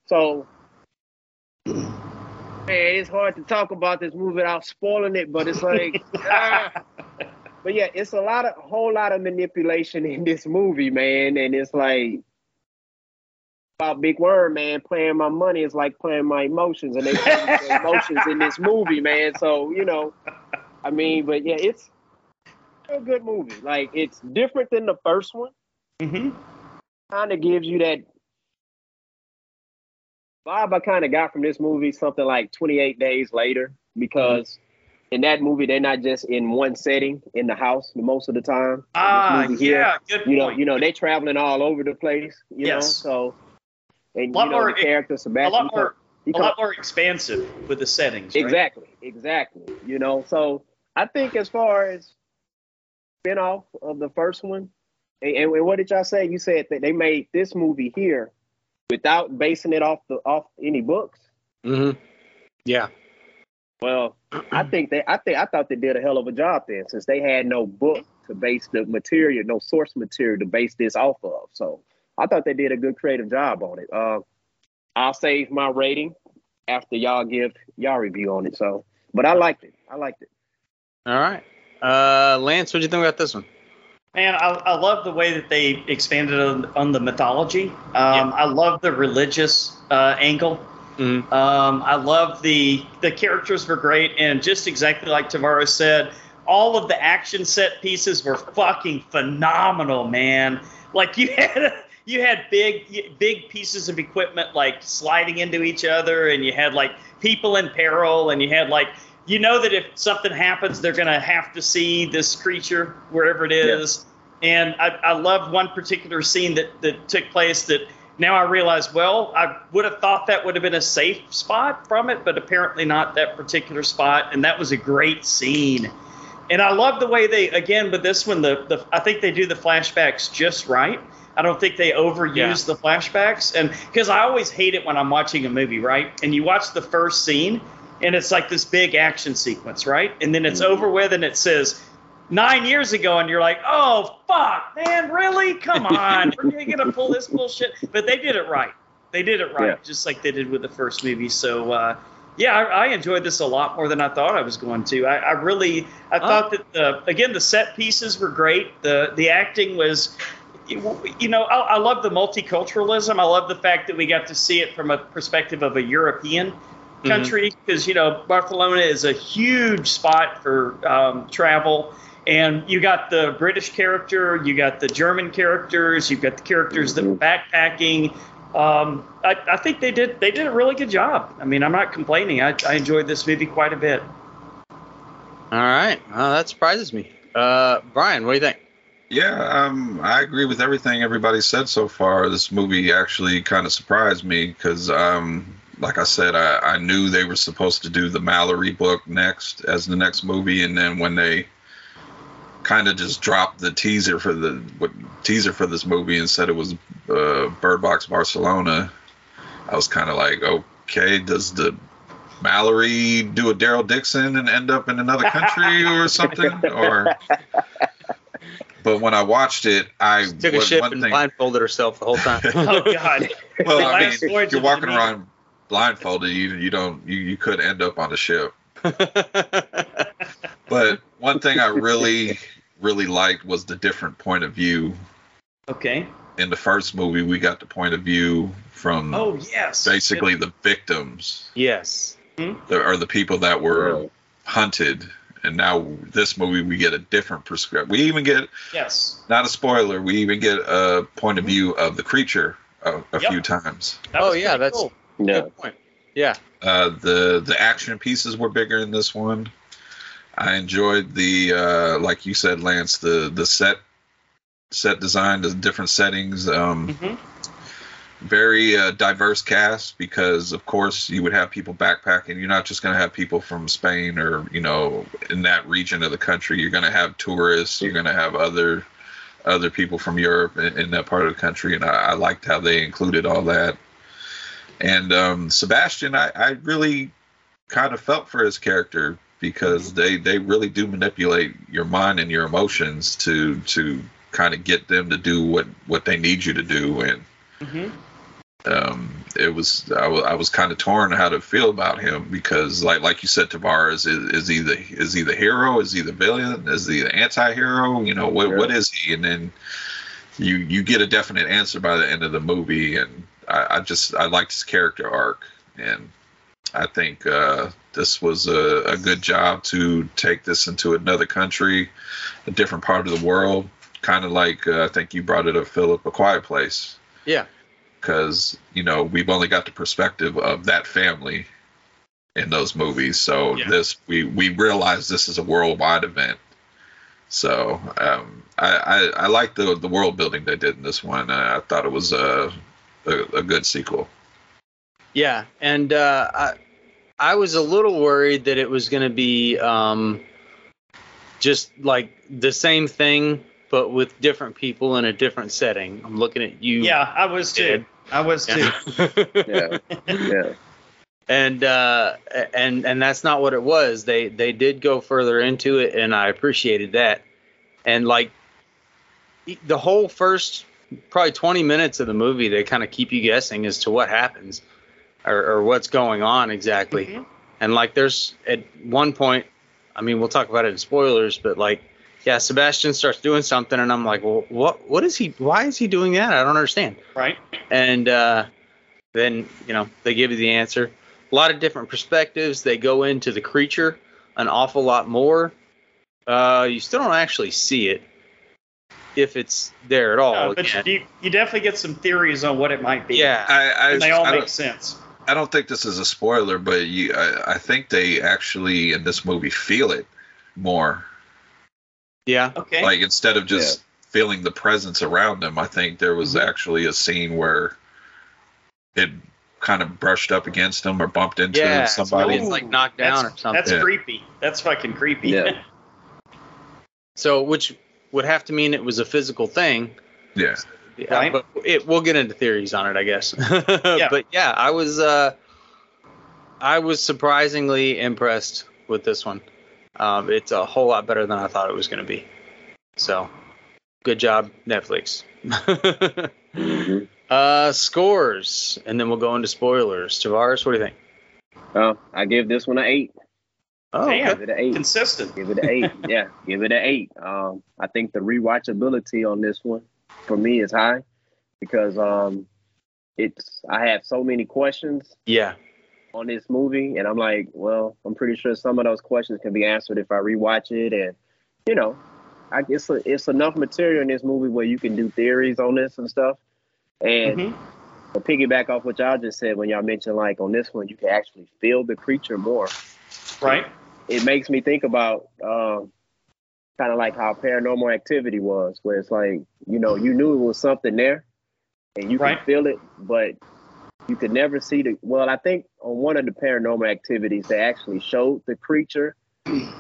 So, man, it's hard to talk about this movie without spoiling it, but it's like, ah. But yeah, it's a lot of, whole lot of manipulation in this movie, man, and it's like about Big Worm, man, playing my money is like playing my emotions, and they play emotions in this movie, man. So you know, I mean, but yeah, it's a good movie. Like it's different than the first one hmm kind of gives you that vibe I kind of got from this movie, something like 28 Days Later, because in that movie, they're not just in one setting in the house most of the time. Ah, movie here, yeah. Good You know, point. you know, they're traveling all over the place, you know, Yes. so. And A lot you know, more- the character a lot more. he A lot more expansive with the settings. Right? Exactly, exactly. You know, so I think as far as spin-off of the first one, and, and what did y'all say? You said that they made this movie here without basing it off the off any books. hmm Yeah. Well, I think they I think I thought they did a hell of a job then, since they had no book to base the material, no source material to base this off of. So I thought they did a good creative job on it. Uh, I'll save my rating after y'all give y'all review on it. So, but I liked it. I liked it. All right. Uh, Lance, what do you think about this one? Man, I, I love the way that they expanded on, on the mythology. Um, I love the religious uh, angle. Mhm. Um, I love the the characters were great, and just exactly like Tavares said, all of the action set pieces were fucking phenomenal, man. Like you had you had big big pieces of equipment like sliding into each other, and you had like people in peril, and you had like you know that if something happens, they're gonna have to see this creature wherever it is. And I, I loved one particular scene that, that took place that now I realize, well, I would have thought that would have been a safe spot from it, but apparently not that particular spot. And that was a great scene. And I love the way they, again, with this one, the, the I think they do the flashbacks just right. I don't think they overuse Yeah. the flashbacks. And because I always hate it when I'm watching a movie, right? And you watch the first scene and it's like this big action sequence, right? And then it's mm-hmm. over with and it says nine years ago, and you're like, oh, fuck, man, really? Come on. We're going to pull this bullshit. But they did it right. They did it right, Yeah. just like they did with the first movie. So, uh, yeah, I, I enjoyed this a lot more than I thought I was going to. I, I really, I thought that the again the set pieces were great. The the acting was, you know, I, I love the multiculturalism. I love the fact that we got to see it from a perspective of a European country because you know Barcelona is a huge spot for um, travel. And you got the British character, you got the German characters, you've got the characters that were backpacking. Um, I, I think they did they did a really good job. I mean, I'm not complaining. I, I enjoyed this movie quite a bit. All right. Well, that surprises me. Uh, Brian, what do you think? Yeah, um, I agree with everything everybody said so far. This movie actually kind of surprised me because, um, like I said, I, I knew they were supposed to do the Mallory book next as the next movie, and then when they kind of just dropped the teaser for the what, teaser for this movie and said it was uh, Bird Box Barcelona, I was kind of like, okay, does the Mallory do a Daryl Dixon and end up in another country or something? Or but when I watched it, I Took a ship one and thing- blindfolded herself the whole time. Oh God! well, I mean, last if voyage you're walking Demeter. around blindfolded, you you don't you, you could end up on a ship. But one thing I really really liked was the different point of view. Okay. In the first movie, we got the point of view from Oh yes. basically the victims, yes. the, or the people that were hunted, and now this movie we get a different perspective. We even get Yes. not a spoiler. We even get a point of view of the creature a, a Yep. few times. Oh, yeah, that's- cool. Yeah. Good point. Yeah. Uh, the the action pieces were bigger in this one. I enjoyed the uh, like you said, Lance, the the set set design, the different settings. Um, Mhm. very uh, diverse cast because of course you would have people backpacking. You're not just going to have people from Spain or you know in that region of the country. You're going to have tourists. You're going to have other other people from Europe in, in that part of the country, and I, I liked how they included all that. And um, Sebastian, I, I really kind of felt for his character because they they really do manipulate your mind and your emotions to to kind of get them to do what what they need you to do. And Mhm. um it was I was kind of torn how to feel about him because like like you said Tavares is, is he the is he the hero? Is he the villain? Is he the anti-hero? You know what what is he? And then you you get a definite answer by the end of the movie. And I, I just I liked his character arc. And I think uh, this was a, a good job to take this into another country, a different part of the world, kind of like uh, I think you brought it up, Philip, A Quiet Place. Yeah. Because you know we've only got the perspective of that family in those movies, so Yeah. this we we realize this is a worldwide event. So um, I, I I like the the world building they did in this one. I, I thought it was a, a a good sequel. Yeah, and uh, I I was a little worried that it was going to be um, just like the same thing, but with different people in a different setting. I'm looking at you. Yeah, I was too. I was too. Yeah. yeah. and uh, and and that's not what it was. They they did go further into it, and I appreciated that. And like the whole first probably 20 minutes of the movie, they kind of keep you guessing as to what happens or, or what's going on exactly. Mhm. And like there's at one point, I mean, we'll talk about it in spoilers, but like, yeah, Sebastian starts doing something, and I'm like, well, what what is he? Why is he doing that? I don't understand Right. and uh, then you know they give you the answer. A lot of different perspectives. They go into the creature an awful lot more. Uh, you still don't actually see it if it's there at all. Uh, but you, you definitely get some theories on what it might be. yeah, I I, And they all I make don't- sense. I don't think this is a spoiler, but you, I, I think they actually in this movie feel it more. yeah, Okay. Like instead of just feeling the presence around them, I think there was Mhm. actually a scene where it kind of brushed up against them or bumped into yeah. somebody. It's like knocked down that's, or something. That's Yeah. creepy. That's fucking creepy. Yeah. So which would have to mean it was a physical thing. yeah, Yeah, Right. but it, we'll get into theories on it, I guess. But yeah, I was uh, I was surprisingly impressed with this one. Um, it's a whole lot better than I thought it was going to be. So, good job, Netflix. Mhm. uh, scores, and then we'll go into spoilers. Tavares, what do you think? Oh, I give this one an eight. Oh, Damn. Give it an eight. Consistent. Give it an eight. yeah, give it an eight. Um, I think the rewatchability on this one for me is high because um, it's I have so many questions yeah, on this movie, and I'm like, well, I'm pretty sure some of those questions can be answered if I rewatch it, and you know, I guess it's enough material in this movie where you can do theories on this and stuff. And Mhm. to piggyback off what y'all just said when y'all mentioned like on this one, you can actually feel the creature more. Right. It makes me think about um, kind of like how Paranormal Activity was, where it's like you know you knew it was something there, and you Right. could feel it, but you could never see the. Well, I think on one of the Paranormal Activities they actually showed the creature,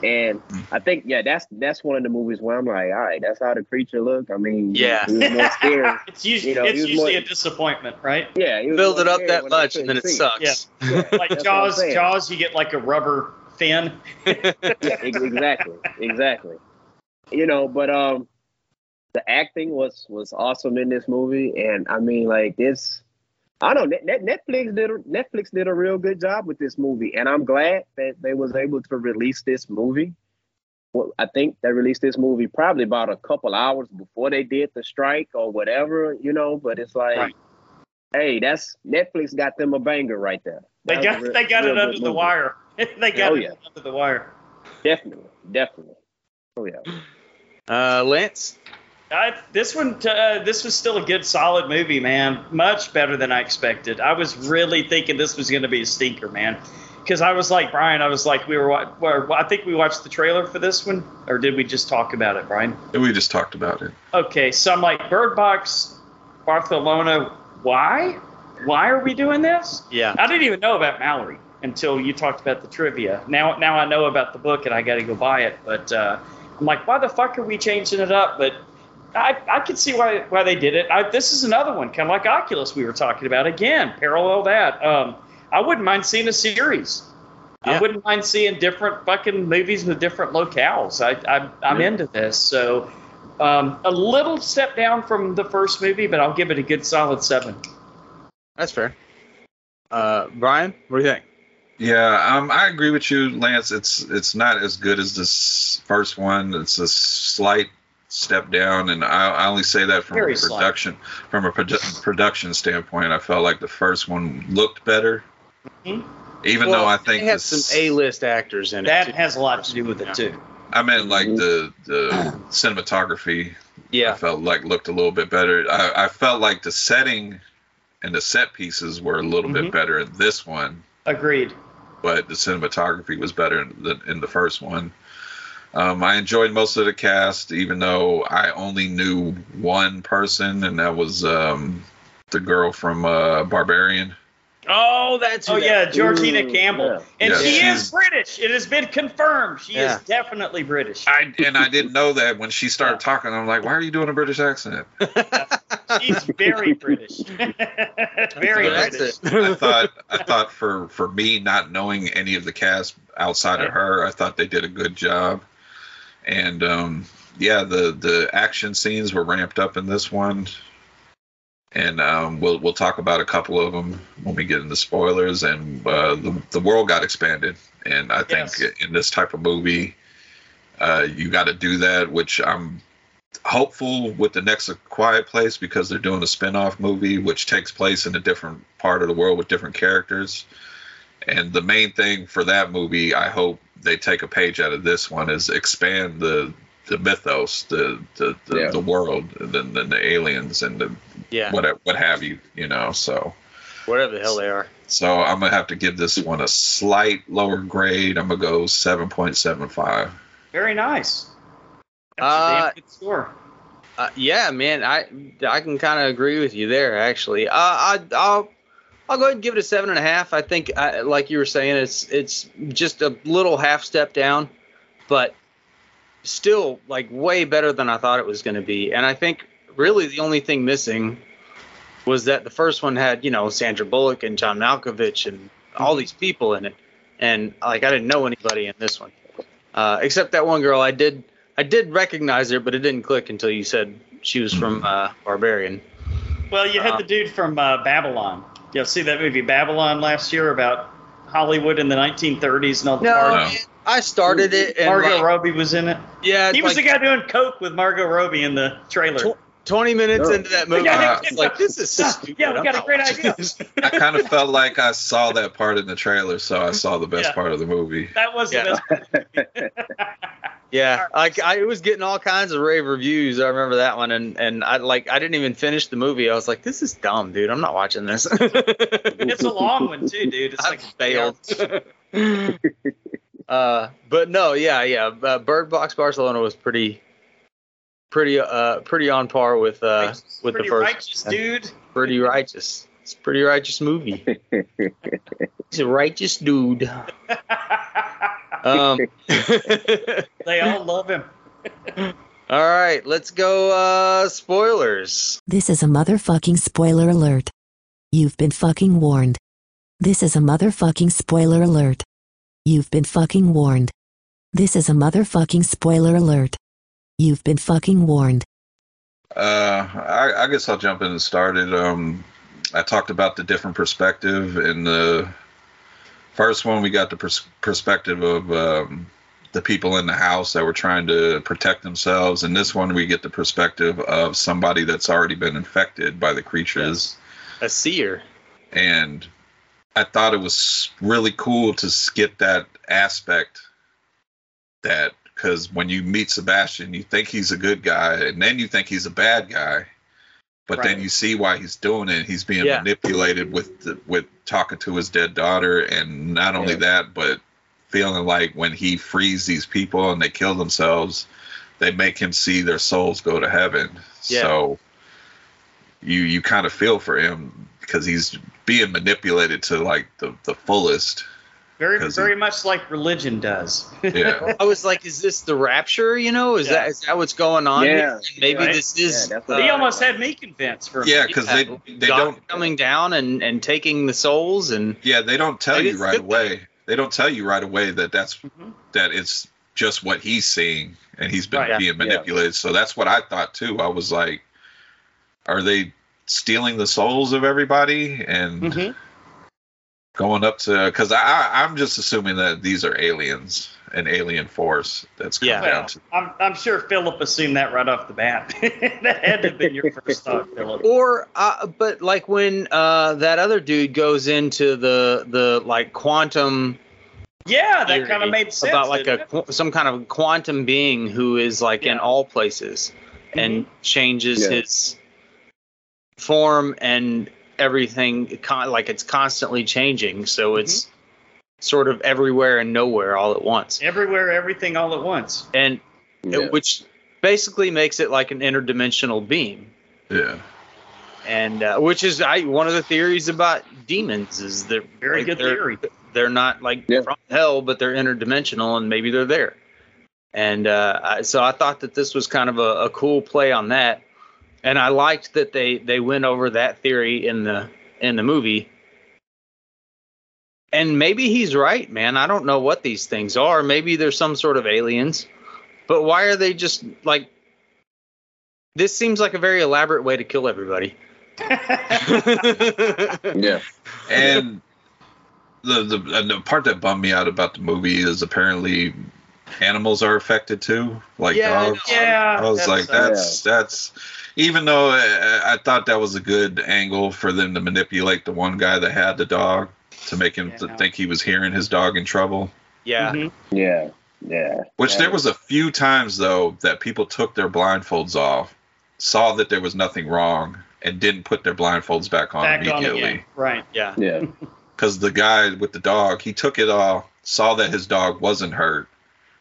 and I think yeah, that's that's one of the movies where I'm like, all right, that's how the creature looked. I mean, Yeah. he was more scary. It's usually You know, it's he was usually more- a disappointment, right? Yeah, he was build it up that much, and then it couldn't see. sucks. Yeah. Like That's what I'm Jaws. Jaws, you get like a rubber fin. yeah, exactly, exactly. You know, but um, the acting was was awesome in this movie, and I mean, like this, I don't know, Net, Net, Netflix did a, Netflix did a real good job with this movie, and I'm glad that they was able to release this movie. Well, I think they released this movie probably about a couple hours before they did the strike or whatever, you know. But it's like, Right. hey, that's Netflix got them a banger right there. They That was got they got it under the wire. they got Oh, it yeah. under the wire. Definitely, definitely. Oh yeah. Uh, Lance. I, this one, uh, this was still a good, solid movie, man. Much better than I expected. I was really thinking this was going to be a stinker, man. Because I was like Brian, I was like, we were, wa- were. I think we watched the trailer for this one, or did we just talk about it, Brian? We just talked about it. Okay, so I'm like, Bird Box, Barcelona. Why? Why are we doing this? Yeah. I didn't even know about Mallory until you talked about the trivia. Now, now I know about the book and I got to go buy it. But uh, I'm like, why the fuck are we changing it up? But I, I can see why why they did it. I, this is another one, kind of like Oculus we were talking about. Again, parallel that. Um, I wouldn't mind seeing a series. I wouldn't mind seeing different fucking movies with different locales. I, I I'm into this. So um, a little step down from the first movie, but I'll give it a good solid seven. That's fair. Uh, Brian, what do you think? Yeah, um, I agree with you, Lance. It's it's not as good as this first one. It's a slight step down, and I, I only say that from Very a slight. production from a produ- production standpoint. I felt like the first one looked better, Mhm. even Well, though I think they have this- some A-list actors in it. That too. has a lot to do with it too. I meant like the the cinematography. I felt like looked a little bit better. I, I felt like the setting and the set pieces were a little Mhm. bit better in this one. Agreed. But the cinematography was better the, in the first one. Um, I enjoyed most of the cast, even though I only knew one person, and that was um, the girl from uh, Barbarian. Oh, that's who Oh that- yeah, Georgina Ooh, Campbell, yeah. and Yeah, she she's- is British. It has been confirmed. She Yeah. is definitely British. I and I didn't know that when she started talking. I'm like, why are you doing a British accent? She's very British. very So that's British. it. I thought I thought for for me not knowing any of the cast outside of her, I thought they did a good job. And um, yeah, the the action scenes were ramped up in this one, and um, we'll we'll talk about a couple of them when we get into spoilers. And uh, the the world got expanded, and I think Yes. in this type of movie, uh, you got to do that, which I'm hopeful with the next Quiet Place because they're doing a spin-off movie which takes place in a different part of the world with different characters. And the main thing for that movie, I hope they take a page out of this one, is expand the the mythos, the the the, Yeah. the world, and then the, the aliens and the Yeah. what what have you, you know. So Whatever the hell they are. so I'm gonna have to give this one a slight lower grade. I'm gonna go seven point seven five. Very nice. That's Uh, a damn good score. Uh, yeah, man, I I can kind of agree with you there. Actually, uh, I I'll I'll go ahead and give it a seven and a half. I think, I, like you were saying, it's it's just a little half step down, but still like way better than I thought it was going to be. And I think really the only thing missing was that the first one had you know Sandra Bullock and John Malkovich and all these people in it, and like I didn't know anybody in this one, uh, except that one girl. I did I did recognize her, but it didn't click until you said she was from uh, Barbarian. Well, you had uh, the dude from uh, Babylon. You'll see that movie Babylon last year about Hollywood in the 1930s and all the No, parties? I started it and Margot like, Robbie was in it. yeah, He was like the guy doing coke with Margot Robbie in the trailer. Tw- 20 minutes Oh. into that movie, Yeah, I was like, this is yeah, stupid. yeah, we I'm got a great idea. this. I kind of felt like I saw that part in the trailer, so I saw the best Yeah. part of the movie. That was Yeah. the best. Yeah, like I it was getting all kinds of rave reviews. I remember that one, and and I like I didn't even finish the movie. I was like, this is dumb, dude. I'm not watching this. It's a long one too, dude. It's I like failed. Uh, but no, yeah, yeah. Uh, Bird Box Barcelona was pretty, pretty, uh, pretty on par with uh Righteous, with the pretty first. righteous dude. Pretty righteous. It's a pretty righteous movie. He's a righteous dude. Um. They all love him. all right, let's go. Uh, spoilers. This is a motherfucking spoiler alert. You've been fucking warned. This is a motherfucking spoiler alert. You've been fucking warned. This is a motherfucking spoiler alert. You've been fucking warned. Uh, I, I guess I'll jump in and start it. Um, I talked about the different perspective. In the first one, we got the pers- perspective of um, the people in the house that were trying to protect themselves. In this one, we get the perspective of somebody that's already been infected by the creatures. A seer. And I thought it was really cool to skip that aspect that because when you meet Sebastian, you think he's a good guy, and then you think he's a bad guy, but then you see why he's doing it. He's being Yeah. manipulated with the, with talking to his dead daughter, and not only Yeah. that, but feeling like when he frees these people and they kill themselves, they make him see their souls go to heaven. Yeah. So you you kind of feel for him because he's being manipulated to like the the fullest. Very, 'Cause very much like religion does. Yeah. I was like, is this the rapture? You know, is Yeah. that is that what's going on? Yeah. Maybe Right. this is. Yeah, that's what he uh, almost had me convinced for Yeah, because they they God don't coming down and and taking the souls and yeah they don't tell you right good away. They don't tell you right away that that's Mhm. that it's just what he's seeing and he's been Right. Yeah. being manipulated. So that's what I thought too. I was like, are they stealing the souls of everybody and Mhm. going up to? Because I, I I'm just assuming that these are aliens, an alien force that's come Yeah. down Well, to. I'm, I'm sure Philip assumed that right off the bat. that had to have been your first thought, Philip. or uh, but like when uh that other dude goes into the the like quantum Yeah, that kind of made sense. about like a it? some kind of quantum being who is like in all places and changes Yeah. his form and everything con- like it's constantly changing so Mm-hmm. it's sort of everywhere and nowhere all at once everywhere, everything, all at once. and Yeah. it- which basically makes it like an interdimensional beam Yeah. and uh, which is I one of the theories about demons is they're Very like, good they're, theory. They're not like Yeah. from hell, but they're interdimensional, and maybe they're there. And uh, I, so I thought that this was kind of a, a cool play on that, and I liked that they they went over that theory in the in the movie. And maybe he's right, man. I don't know what these things are. Maybe they're some sort of aliens, but why are they just like? This seems like a very elaborate way to kill everybody. Yeah. and the, the and the part that bummed me out about the movie is apparently animals are affected too, like Yeah, I dogs. yeah, I was like, uh, that's that's. Even though I, I thought that was a good angle for them to manipulate the one guy that had the dog to make him Yeah. to think he was hearing his dog in trouble. Yeah, Mhm. Yeah. Yeah. Which Yeah. there was a few times though that people took their blindfolds off, saw that there was nothing wrong, and didn't put their blindfolds back on back immediately. again. Right. yeah, Yeah. because the guy with the dog, he took it off, saw that his dog wasn't hurt,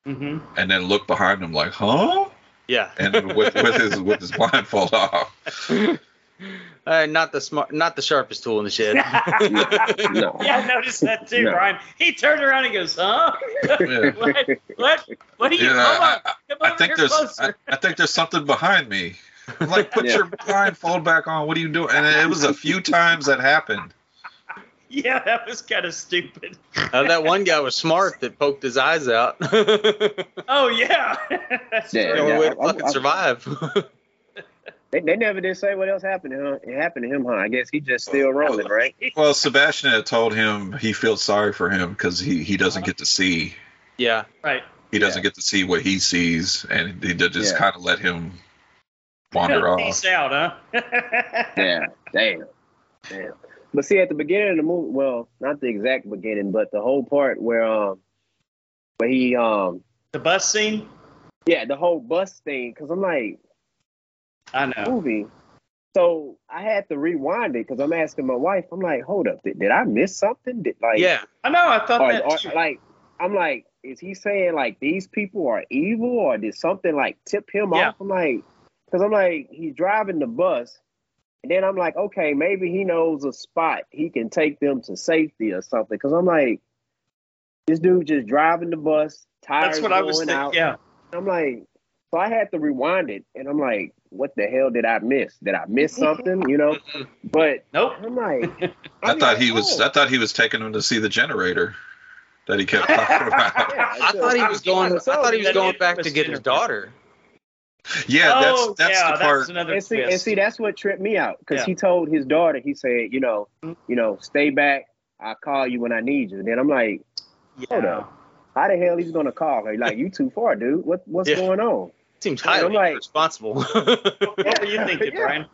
hmm and then looked behind him like, "Huh?" Yeah. And with, with his with his blindfold off. Uh, not the smart, not the sharpest tool in the shed. No. Yeah, I noticed that too, No. Brian. He turned around and goes, "Huh? Yeah. what? What? What are you? Yeah, Come I, on, I, come I over think here there's I, closer." I think there's something behind me. I'm like, put Yeah. your blindfold back on. What are you doing? And it was a few times that happened. yeah, that was kind of stupid. Uh, that one guy was smart that poked his eyes out. Oh yeah, that's Yeah, true. only yeah. way to fucking I- survive. They, they never did say what else happened to him. It happened to him, huh? I guess he just still rolling, right? Well, Sebastian had told him he feels sorry for him because he, he doesn't get to see yeah, Right. he doesn't Yeah. get to see what he sees, and he just Yeah. kind of let him wander off. Peace out, huh? Yeah. Damn. Damn. But see, at the beginning of the movie, well, not the exact beginning, but the whole part where um, where he um, The bus scene. yeah, the whole bus thing, because I'm like I know. movie. So I had to rewind it because I'm asking my wife. I'm like, hold up, did, did I miss something? Did like yeah, I know. I thought or, that or, like I'm like, is he saying like these people are evil or did something like tip him Yeah. off? I'm like, because I'm like, he's driving the bus, and then I'm like, okay, maybe he knows a spot he can take them to safety or something. Because I'm like, this dude just driving the bus, tires That's what I was going thinking. out. Yeah. I'm like, so I had to rewind it, and I'm like, what the hell did I miss? Did I miss something? You know? But Nope. I'm like, I I'm thought like, he was. oh. I thought he was taking him to see the generator that he kept talking about. Yeah, I so- thought he was going. I thought he was going back to get his interview. daughter. Yeah, oh, that's that's yeah, the part. That's another and see, twist. and see, that's what tripped me out because Yeah. he told his daughter, he said, you know, Mhm. you know, stay back. I'll call you when I need you. And then I'm like, hold up. how the hell he's gonna call her? Like, you too far, dude. What what's Yeah. going on? Seems highly like- responsible. What were you thinking, Yeah. Brian?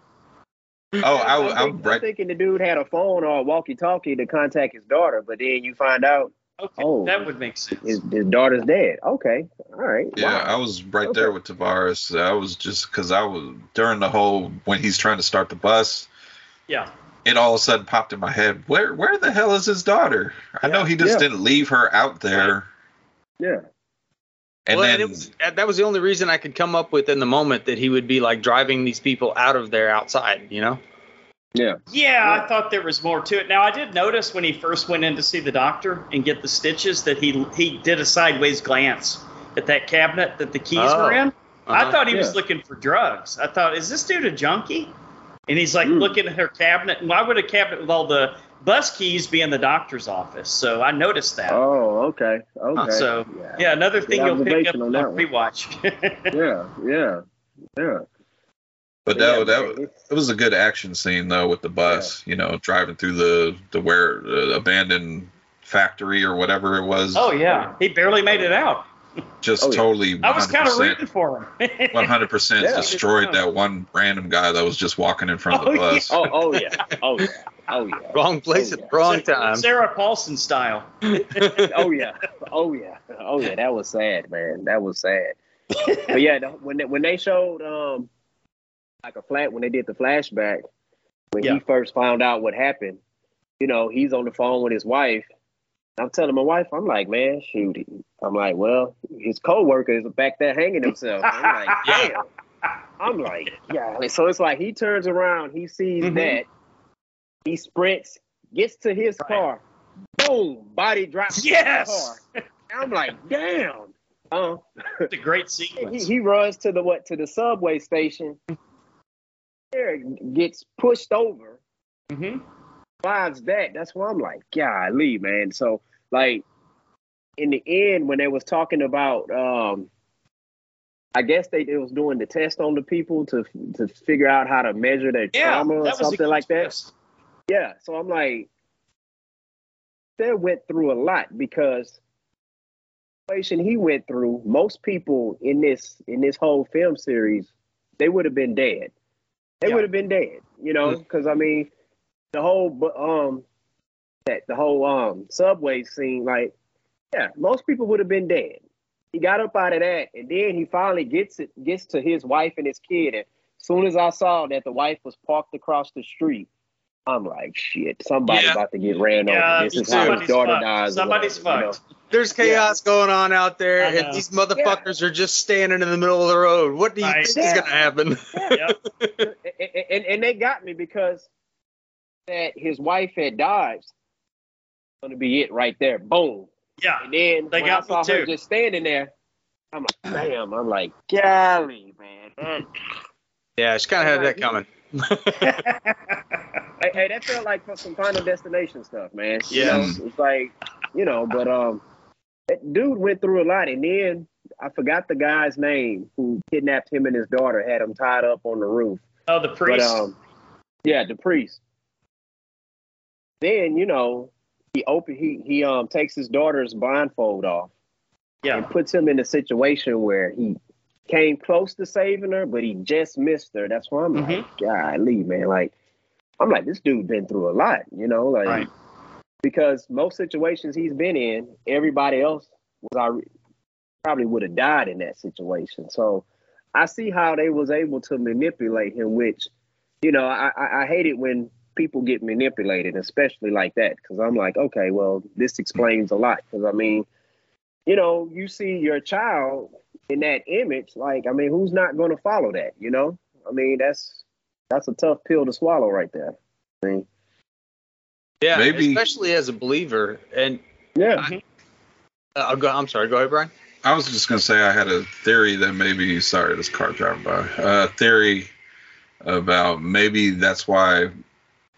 Oh, I, I'm, I'm I'm right. thinking the dude had a phone or a walkie-talkie to contact his daughter, but then you find out Okay, Oh. that would make sense. his, his daughter's dead. Okay, all right. Yeah, wow. I was right Okay. there with Tavares. I was just because I was during the whole when he's trying to start the bus. Yeah. It all of a sudden popped in my head. Where where the hell is his daughter? I know he just Yeah. didn't leave her out there. yeah. And well, then and it was, uh, that was the only reason I could come up with in the moment that he would be like driving these people out of there outside, you know? Yeah. Yeah, I thought there was more to it. Now I did notice when he first went in to see the doctor and get the stitches that he he did a sideways glance at that cabinet that the keys Oh, were in. I uh-huh. thought he was looking for drugs. I thought, is this dude a junkie? And he's like Mm. looking at her cabinet. And why would a cabinet with all the bus keys be in the doctor's office? So I noticed that. Oh, okay. Okay. so yeah, another thing Good you'll pick up on on rewatch. Yeah. Yeah. Yeah. But Yeah, that, that man, was- it was a good action scene though with the bus. You know, driving through the the where uh, abandoned factory or whatever it was. oh yeah, he barely made it out. just Oh, yeah. totally. I was kind of rooting for him. One hundred percent destroyed that one random guy that was just walking in front of Oh, the bus. Oh, oh yeah. Oh yeah. Oh yeah. Wrong place Oh, at yeah. the wrong time. Sarah Paulson style. oh yeah, oh yeah, oh yeah. That was sad, man. That was sad. but yeah, when they, when they showed um like a flat when they did the flashback when Yeah. he first found out what happened, you know, he's on the phone with his wife. I'm telling my wife, I'm like, man, shoot. I'm like, well, his coworker is back there hanging himself. I'm like, Yeah. damn. I'm like, yeah. So it's like he turns around, he sees Mhm. that, he sprints, gets to his Right. car, boom, body drops. Yes! I'm like, damn. Uh, It's a great he, sequence. he runs to the what to the subway station. There gets pushed over, hmm finds that. That's why I'm like, golly, man. So like in the end, when they was talking about um I guess they, they was doing the test on the people to to figure out how to measure their Yeah, trauma or that was a something like that. Yeah. So I'm like, they went through a lot because the situation he went through, most people in this in this whole film series, they would have been dead. They Yeah. would have been dead, you know, because I mean, the whole um that the whole um subway scene, like, yeah, most people would have been dead. He got up out of that, and then he finally gets it gets to his wife and his kid. And as soon as I saw that the wife was parked across the street, I'm like, shit, somebody Yeah. about to get ran Yeah, over. This is how his daughter fucked. dies. or Somebody's whatever, you know? fucked. There's chaos going on out there, and these motherfuckers are just standing in the middle of the road. What do you Right. think is going to happen? Yep. and, and, and they got me because that his wife had died. Gonna be it right there. Boom. Yeah. And then They when got I saw her just standing there, I'm like, damn. I'm like, golly, man. Yeah, she kind of had that coming. Hey, hey, that felt like some Final Destination stuff, man. You Yeah. know, it's like, you know, but um, that dude went through a lot, and then I forgot the guy's name who kidnapped him and his daughter, had him tied up on the roof. Oh, the priest. But um, yeah, the priest. Then you know he open he he um takes his daughter's blindfold off yeah. and puts him in a situation where he came close to saving her, but he just missed her. That's why I'm like, mm-hmm. golly, man, like I'm like this dude been through a lot, you know, like Right. because most situations he's been in, everybody else was already probably would have died in that situation. So I see how they was able to manipulate him, which, you know, I, I, I hate it when people get manipulated, especially like that, because I'm like, okay, well, this explains a lot. Because I mean, you know, you see your child in that image, like, I mean, who's not going to follow that? You know, I mean, that's that's a tough pill to swallow right there. I mean, Yeah, Maybe- especially as a believer. And yeah, uh, I'll go, I'm sorry, go ahead, Brian. I was just gonna say I had a theory that maybe sorry this car driving by a theory about maybe that's why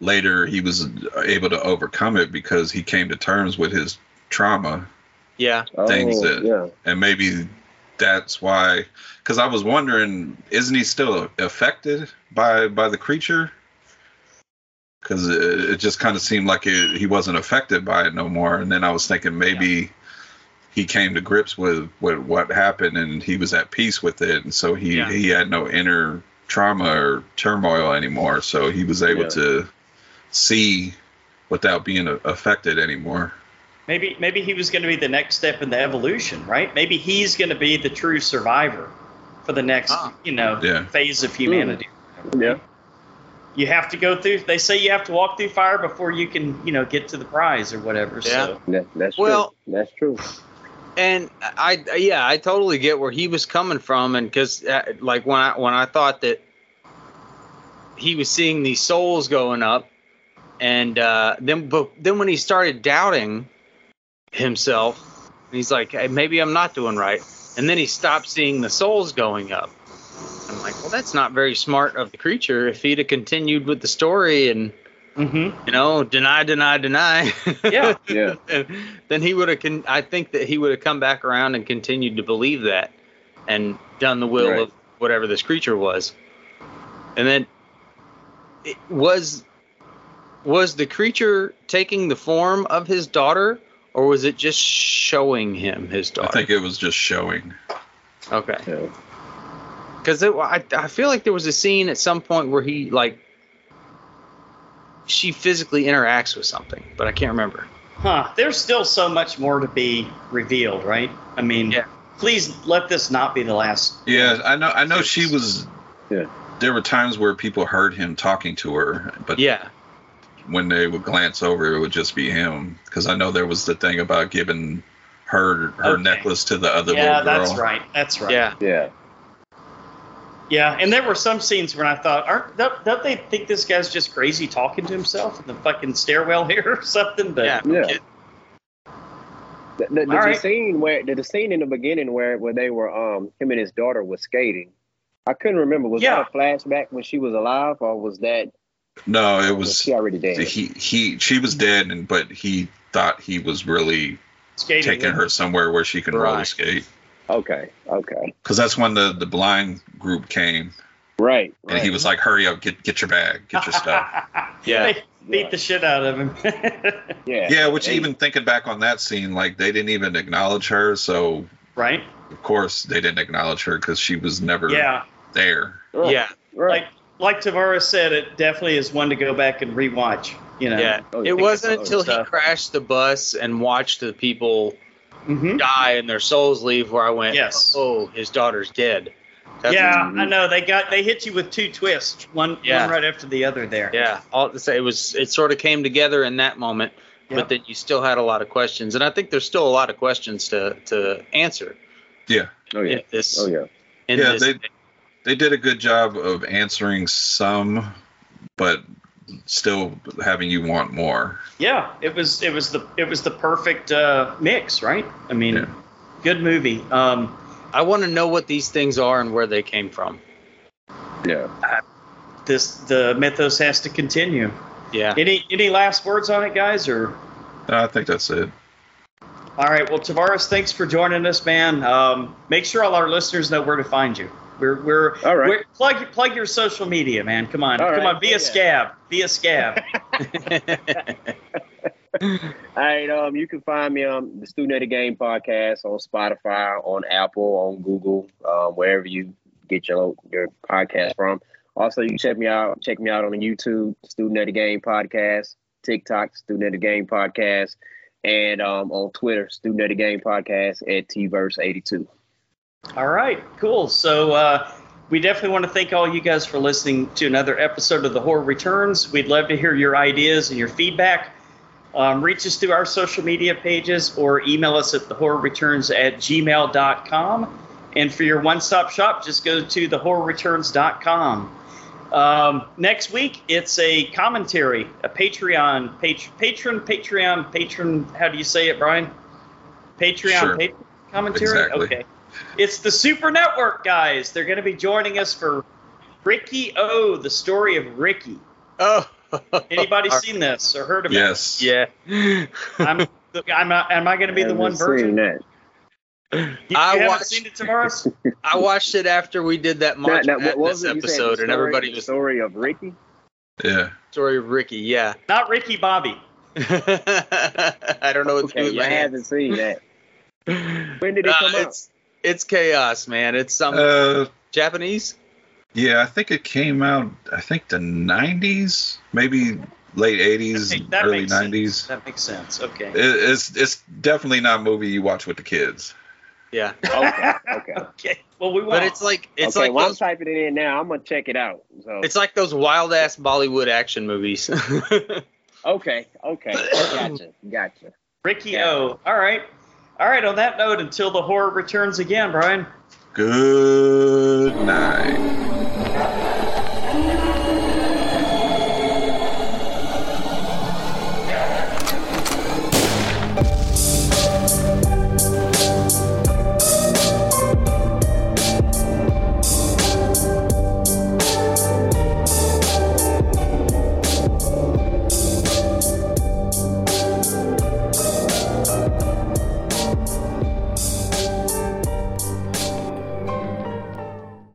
later he was able to overcome it because he came to terms with his trauma Yeah, things Oh, that- yeah. and maybe that's why because I was wondering isn't he still affected by by the creature? Because it, it just kind of seemed like it, he wasn't affected by it no more. And then I was thinking maybe he came to grips with, with what happened and he was at peace with it. And so he Yeah. he had no inner trauma or turmoil anymore. So he was able Yeah. to see without being affected anymore Maybe maybe he was going to be the next step in the evolution, right? Maybe he's going to be the true survivor for the next, Ah. you know, Yeah. phase of humanity. Yeah. You have to go through. They say you have to walk through fire before you can, you know, get to the prize or whatever. Yeah. So That, that's Well- true. That's true. and I yeah I totally get where he was coming from and because uh, like when I when I thought that he was seeing these souls going up and uh, then but then when he started doubting himself he's like hey, maybe I'm not doing right and then he stopped seeing the souls going up I'm like well that's not very smart of the creature if he'd have continued with the story and Mhm. you know deny deny deny Yeah. Yeah. then he would have con- i think that he would have come back around and continued to believe that and done the will Right. of whatever this creature was and then it was was the creature taking the form of his daughter or was it just showing him his daughter? I think it was just showing. okay Yeah. because I, I feel like there was a scene at some point where he like she physically interacts with something but i can't remember Huh. There's still so much more to be revealed, right? I mean, Yeah. please let this not be the last. Yeah, I know. I know she was. Yeah. There were times where people heard him talking to her, but yeah when they would glance over, it would just be him. Because I know there was the thing about giving her her Okay. necklace to the other yeah, little girl. that's right. That's right. yeah Yeah. Yeah, and there were some scenes when I thought, aren't don't, don't they think this guy's just crazy talking to himself in the fucking stairwell here or something? But yeah, Yeah. kid. The, the, the, All right. scene where the, the scene in the beginning where where they were um him and his daughter was skating. I couldn't remember. Was Yeah. that a flashback when she was alive, or was that No, it was was she already dead? he he she was dead, and but he thought he was really skating. taking her somewhere where she can roller skate. Okay, okay, Because that's when the the blind group came, right. and he was like, "Hurry up, get get your bag, get your stuff." Yeah. They beat the shit out of him. yeah, yeah, which They- even thinking back on that scene, like they didn't even acknowledge her, so right? of course they didn't acknowledge her because she was never Yeah. there. right, yeah right. Like like Tavares said, it definitely is one to go back and rewatch. You know. Yeah, Oh, it wasn't Oh, until he crashed the bus and watched the people hmm die and their souls leave where I went, Yes. oh, his daughter's dead. That's- Yeah. I know they got they hit you with two twists, one Yeah. one right after the other there. Yeah, all to say it was it sort of came together in that moment, Yep. but then you still had a lot of questions, and I think there's still a lot of questions to to answer Yeah, oh yeah, this. oh yeah. in Yeah, this they- they did a good job of answering some, but still having you want more. Yeah, it was it was the it was the perfect uh, mix, right? I mean, Yeah. good movie. Um, I want to know what these things are and where they came from. Yeah. this the mythos has to continue. Yeah, Any any last words on it, guys? Or I think that's it. all right, well, Tavares, thanks for joining us, man. Um, make sure all our listeners know where to find you. We're we're, All right. we're plug plug your social media, man. Come on, All come right, on, Be yeah. Scab, Be a Scab. All right, um, you can find me on the Student of the Game podcast on Spotify, on Apple, on Google, um, wherever you get your your podcast from. Also, you can check me out. Check me out on the YouTube, Student of the Game podcast, TikTok, Student of the Game podcast, and um, on Twitter, Student of the Game podcast at tverse82. All right, cool. So uh, we definitely want to thank all you guys for listening to another episode of The Horror Returns. We'd love to hear your ideas and your feedback. Um, reach us through our social media pages or email us at thehorrorreturns at gmail.com. And for your one stop shop, just go to thehorrorreturns.com. Um, next week, it's a commentary, a Patreon, pat- patron, Patreon, patron. How do you say it, Brian? Patreon, Sure. patron commentary? Exactly. Okay. It's the Super Network guys. They're going to be joining us for Riki-Oh, the story of Ricky. oh, Anybody seen this or heard of it? Yes. yeah. I'm, I'm not, am I going to be the Haven't one seen virgin? that. You, you I haven't watched- seen it, Tavares? I watched it after we did that Now- March now, what Madness was it? You said episode, and story- everybody the was story of Ricky. Yeah. story of Ricky. Yeah. not Ricky Bobby. I don't know what to do Okay, with you my haven't seen that. When did it Uh, come out? It's it's chaos, man. It's some Uh, Japanese. yeah, I think it came out. I think the '90s, maybe late 80s, Okay, that early makes sense. 90s. That makes sense. Okay. It, it's it's definitely not a movie you watch with the kids. Yeah. Okay, okay. okay. Well, we won't. But it's like it's okay, like well, I'm typing it in now. I'm gonna check it out. So it's like those wild ass Bollywood action movies. okay, okay, gotcha, gotcha. Riki-Oh. All right. All right. On that note, until the horror returns again, Brian. Good night.